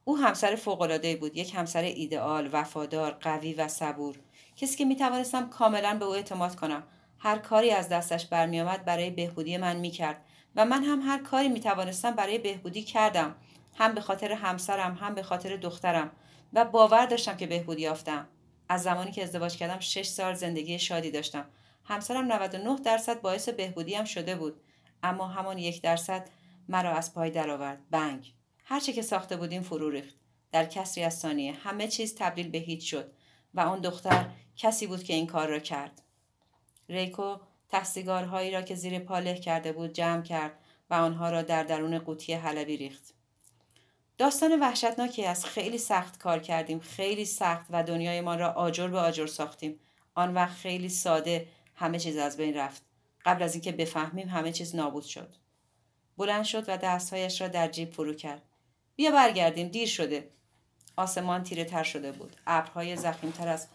او همسر فوقالعادهای بود یک همسر ایدئال وفادار قوی و صبور. کسی که می‌توانستم کاملا به او اعتماد کنم. هر کاری از دستش برمیآمد برای بهبودی من می‌کرد و من هم هر کاری می‌توانستم برای بهبودی کردم. هم به خاطر همسرم هم به خاطر دخترم. و باور داشتم که بهبودی یافتم. از زمانی که ازدواج کردم شش سال زندگی شادی داشتم. همسرم 99 درصد باعث بهبودیم شده بود. اما همان یک درصد مرا از پای درآورد. بنگ. هرچه که ساخته بودیم فرو ریخت. در کسری از ثانیه همه چیز تبدیل به هیچ شد و آن دختر کسی بود که این کار را کرد. ریکو تحصیگارهایی را که زیر پا کرده بود جمع کرد و آنها را در درون قوطی حلبی ریخت. داستان وحشتناکی است. خیلی سخت کار کردیم. خیلی سخت و دنیایمان را آجر به آجر ساختیم. آن وقت خیلی ساده همه چیز از بین رفت. قبل از اینکه بفهمیم همه چیز نابود شد. بلند شد و دستهایش را در جیب فرو کرد. بیا برگردیم دیر شده. آسمان تیره تر شده بود. ابرهای زخیمتر از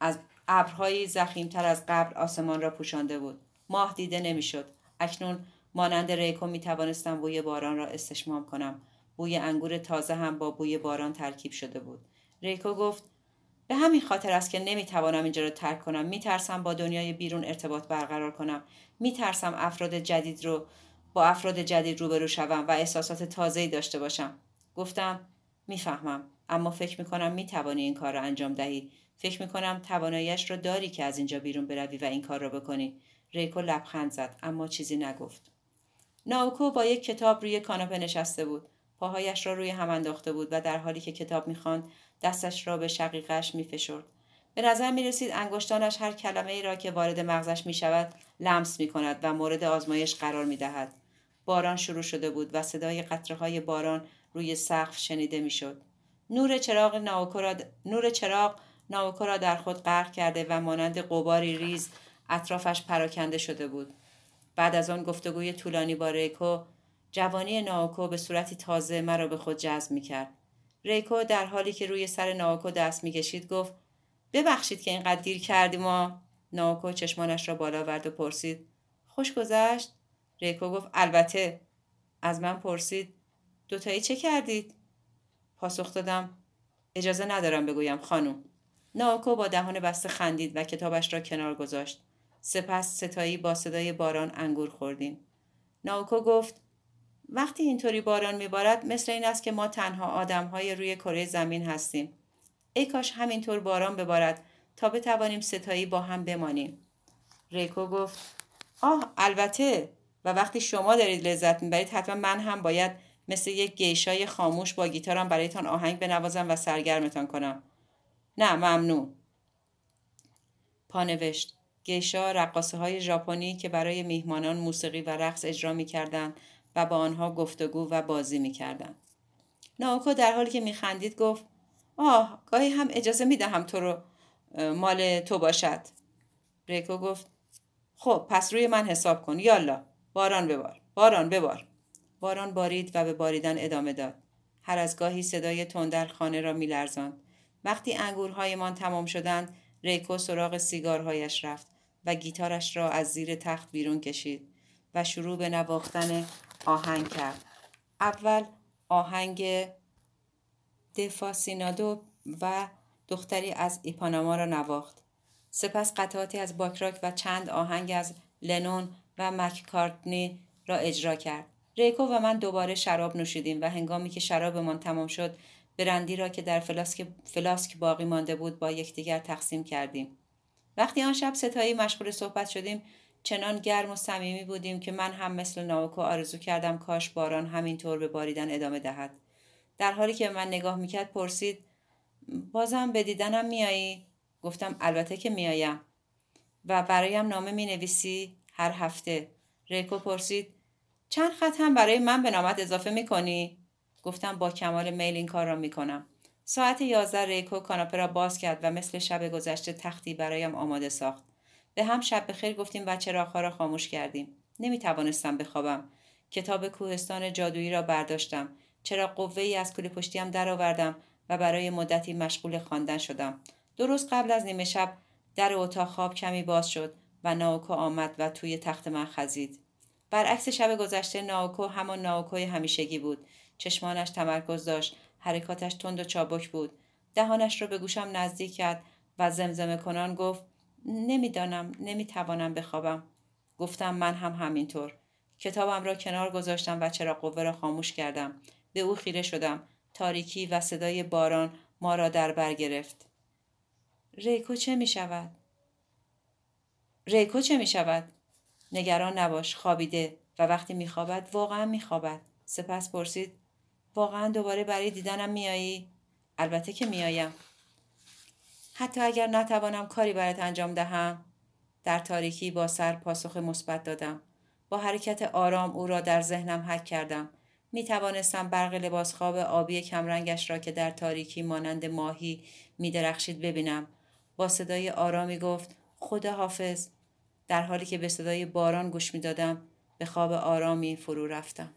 از ابرهای زخیمتر از قبل آسمان را پوشانده بود. ماه دیده نمی‌شد. اکنون مانند ریکو می توانستم بوی باران را استشمام کنم. بوی انگور تازه هم با بوی باران ترکیب شده بود. ریکو گفت به همین خاطر است که نمی‌توانم اینجا رو ترک کنم. میترسم با دنیای بیرون ارتباط برقرار کنم. میترسم افراد جدید رو با افراد جدید روبرو شوم و احساسات تازه‌ای داشته باشم. گفتم می‌فهمم. اما فکر می‌کنم می‌توانی این کار را انجام دهی. فکر می‌کنم تواناییش را داری که از اینجا بیرون بروی و این کار را بکنی. ریکو لبخند زد اما چیزی نگفت. ناوکو با یک کتاب روی کاناپه نشسته بود. پاهایش را روی هم انداخته بود و در حالی که کتاب می‌خواند دستش را به شقیقش میفشرد به نظر می رسید انگشتانش هر کلمه ای را که وارد مغزش می شود لمس می کند و مورد آزمایش قرار می دهد. باران شروع شده بود و صدای قطره های باران روی سقف شنیده می شد. نور چراغ ناوکو را, نور چراغ ناوکو را در خود غرق کرده و مانند قباری ریز اطرافش پراکنده شده بود. بعد از آن گفتگوی طولانی با ریکو جوانی ناوکو به صورتی تازه مرا به خود جذب می کرد. ریکو در حالی که روی سر ناوکو دست می‌کشید گفت ببخشید که اینقدر دیر کردیم و ناوکو چشمانش را بالا ورد و پرسید خوش گذشت؟ ریکو گفت البته. از من پرسید دوتایی چه کردید؟ پاسخ دادم اجازه ندارم بگویم خانم. ناوکو با دهان بسته خندید و کتابش را کنار گذاشت. سپس ستایی با صدای باران انگور خوردیم. ناوکو گفت وقتی اینطوری باران میبارد مثل این است که ما تنها آدم های روی کره زمین هستیم. ای کاش همینطور باران ببارد تا بتوانیم ستایی با هم بمانیم. ریکو گفت آه البته و وقتی شما دارید لذت می‌برید حتما من هم باید مثل یک گیشای خاموش با گیتارم برایتان آهنگ بنوازم و سرگرمتان کنم نه ممنوع پانوشت گیشا رقاصه های ژاپنی که برای میهمانان موسیقی و رقص اجرا می و با آنها گفتگو و بازی می کردن. ناوکو در حالی که میخندید گفت آه گاهی هم اجازه می دهم تو رو مال تو باشد. ریکو گفت خب پس روی من حساب کن یالا باران ببار باران ببار. باران بارید و به باریدن ادامه داد. هر از گاهی صدای تندر خانه را میلرزاند. وقتی انگورهایمان تمام شدند ریکو سراغ سیگارهایش رفت و گیتارش را از زیر تخت بیرون کشید و شروع به نواختن آهنگ کرد. اول آهنگ دسافینادو و دختری از ایپاناما را نواخت. سپس قطعاتی از باکراک و چند آهنگ از لنون و مککارتنی را اجرا کرد. ریکو و من دوباره شراب نوشیدیم و هنگامی که شرابمان تمام شد برندی را که در فلاسک, فلاسک باقی مانده بود با یکدیگر تقسیم کردیم. وقتی آن شب ستایی مشغول صحبت شدیم چنان گرم و صمیمی بودیم که من هم مثل ناوکو آرزو کردم کاش باران همینطور به باریدن ادامه دهد در حالی که من نگاه می‌کرد پرسید بازم به دیدنم میایی گفتم البته که میایم و برایم نامه می نویسی هر هفته ریکو پرسید چند خط هم برای من به نامت اضافه می کنی؟ گفتم با کمال میل این کار را می کنم. ساعت یازده ریکو کاناپه را باز کرد و مثل شب گذشته تختی برایم آماده ساخت. به هم شب بخیر گفتیم و چراغها را خاموش کردیم. نمی توانستم بخوابم. کتاب کوهستان جادویی را برداشتم. چرا قوه ای از کوله پشتیم درآوردم و برای مدتی مشغول خواندن شدم. درست قبل از نیمه شب در اتاق خواب کمی باز شد و ناوکو آمد و توی تخت من خزید. برعکس شب گذشته ناوکو همان ناوکوی همیشگی بود. چشمانش تمرکز داشت. حرکاتش تند و چابک بود. دهانش را به گوشم نزدیک کرد و زمزمه کنان گفت نمی‌دانم نمی‌توانم بخوابم. گفتم من هم همینطور. کتابم را کنار گذاشتم و چرا قوه را خاموش کردم. به او خیره شدم. تاریکی و صدای باران ما را در بر گرفت. ریکو چه می شود؟ ریکو چه می شود؟ نگران نباش خوابیده و وقتی می خوابد واقعا می خوابد. سپس پرسید واقعا دوباره برای دیدنم میایی؟ البته که میآیم. حتی اگر نتوانم کاری برات انجام دهم در تاریکی با سر پاسخ مثبت دادم. با حرکت آرام او را در ذهنم حک کردم. می توانستم برق لباس خواب آبی کمرنگش را که در تاریکی مانند ماهی می درخشید ببینم. با صدای آرامی گفت خدا حافظ در حالی که به صدای باران گوش می دادم به خواب آرامی فرو رفتم.